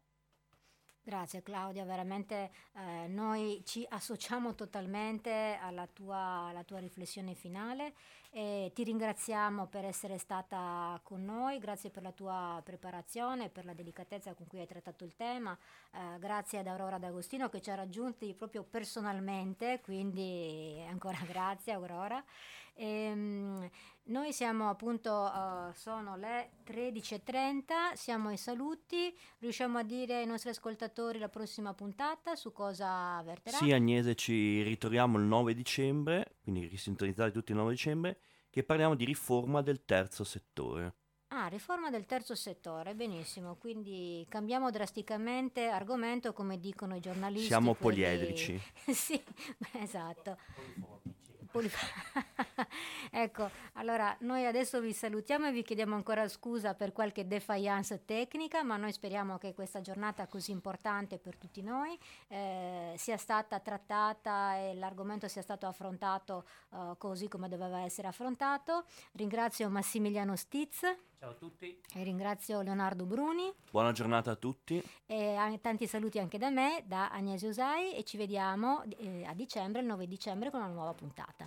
Grazie Claudia, veramente eh, noi ci associamo totalmente alla tua, alla tua riflessione finale e ti ringraziamo per essere stata con noi, grazie per la tua preparazione, per la delicatezza con cui hai trattato il tema, eh, grazie ad Aurora D'Agostino che ci ha raggiunti proprio personalmente, quindi ancora grazie Aurora. E, ehm, noi siamo appunto, uh, sono le 13.30, siamo ai saluti, riusciamo a dire ai nostri ascoltatori la prossima puntata su cosa verterà? Sì Agnese, ci ritroviamo il 9 dicembre, quindi risintonizzate tutti il 9 dicembre, che parliamo di riforma del terzo settore. Ah, riforma del terzo settore, benissimo, quindi cambiamo drasticamente argomento come dicono i giornalisti. Siamo quelli... poliedrici. sì, esatto. Ecco, allora noi adesso vi salutiamo e vi chiediamo ancora scusa per qualche defiance tecnica, ma noi speriamo che questa giornata così importante per tutti noi eh, sia stata trattata e l'argomento sia stato affrontato uh, così come doveva essere affrontato. Ringrazio Massimiliano Stiz. Ciao a tutti. E ringrazio Leonardo Bruni. Buona giornata a tutti. E tanti saluti anche da me, da Agnese Usai e ci vediamo eh, a dicembre, il 9 dicembre con una nuova puntata.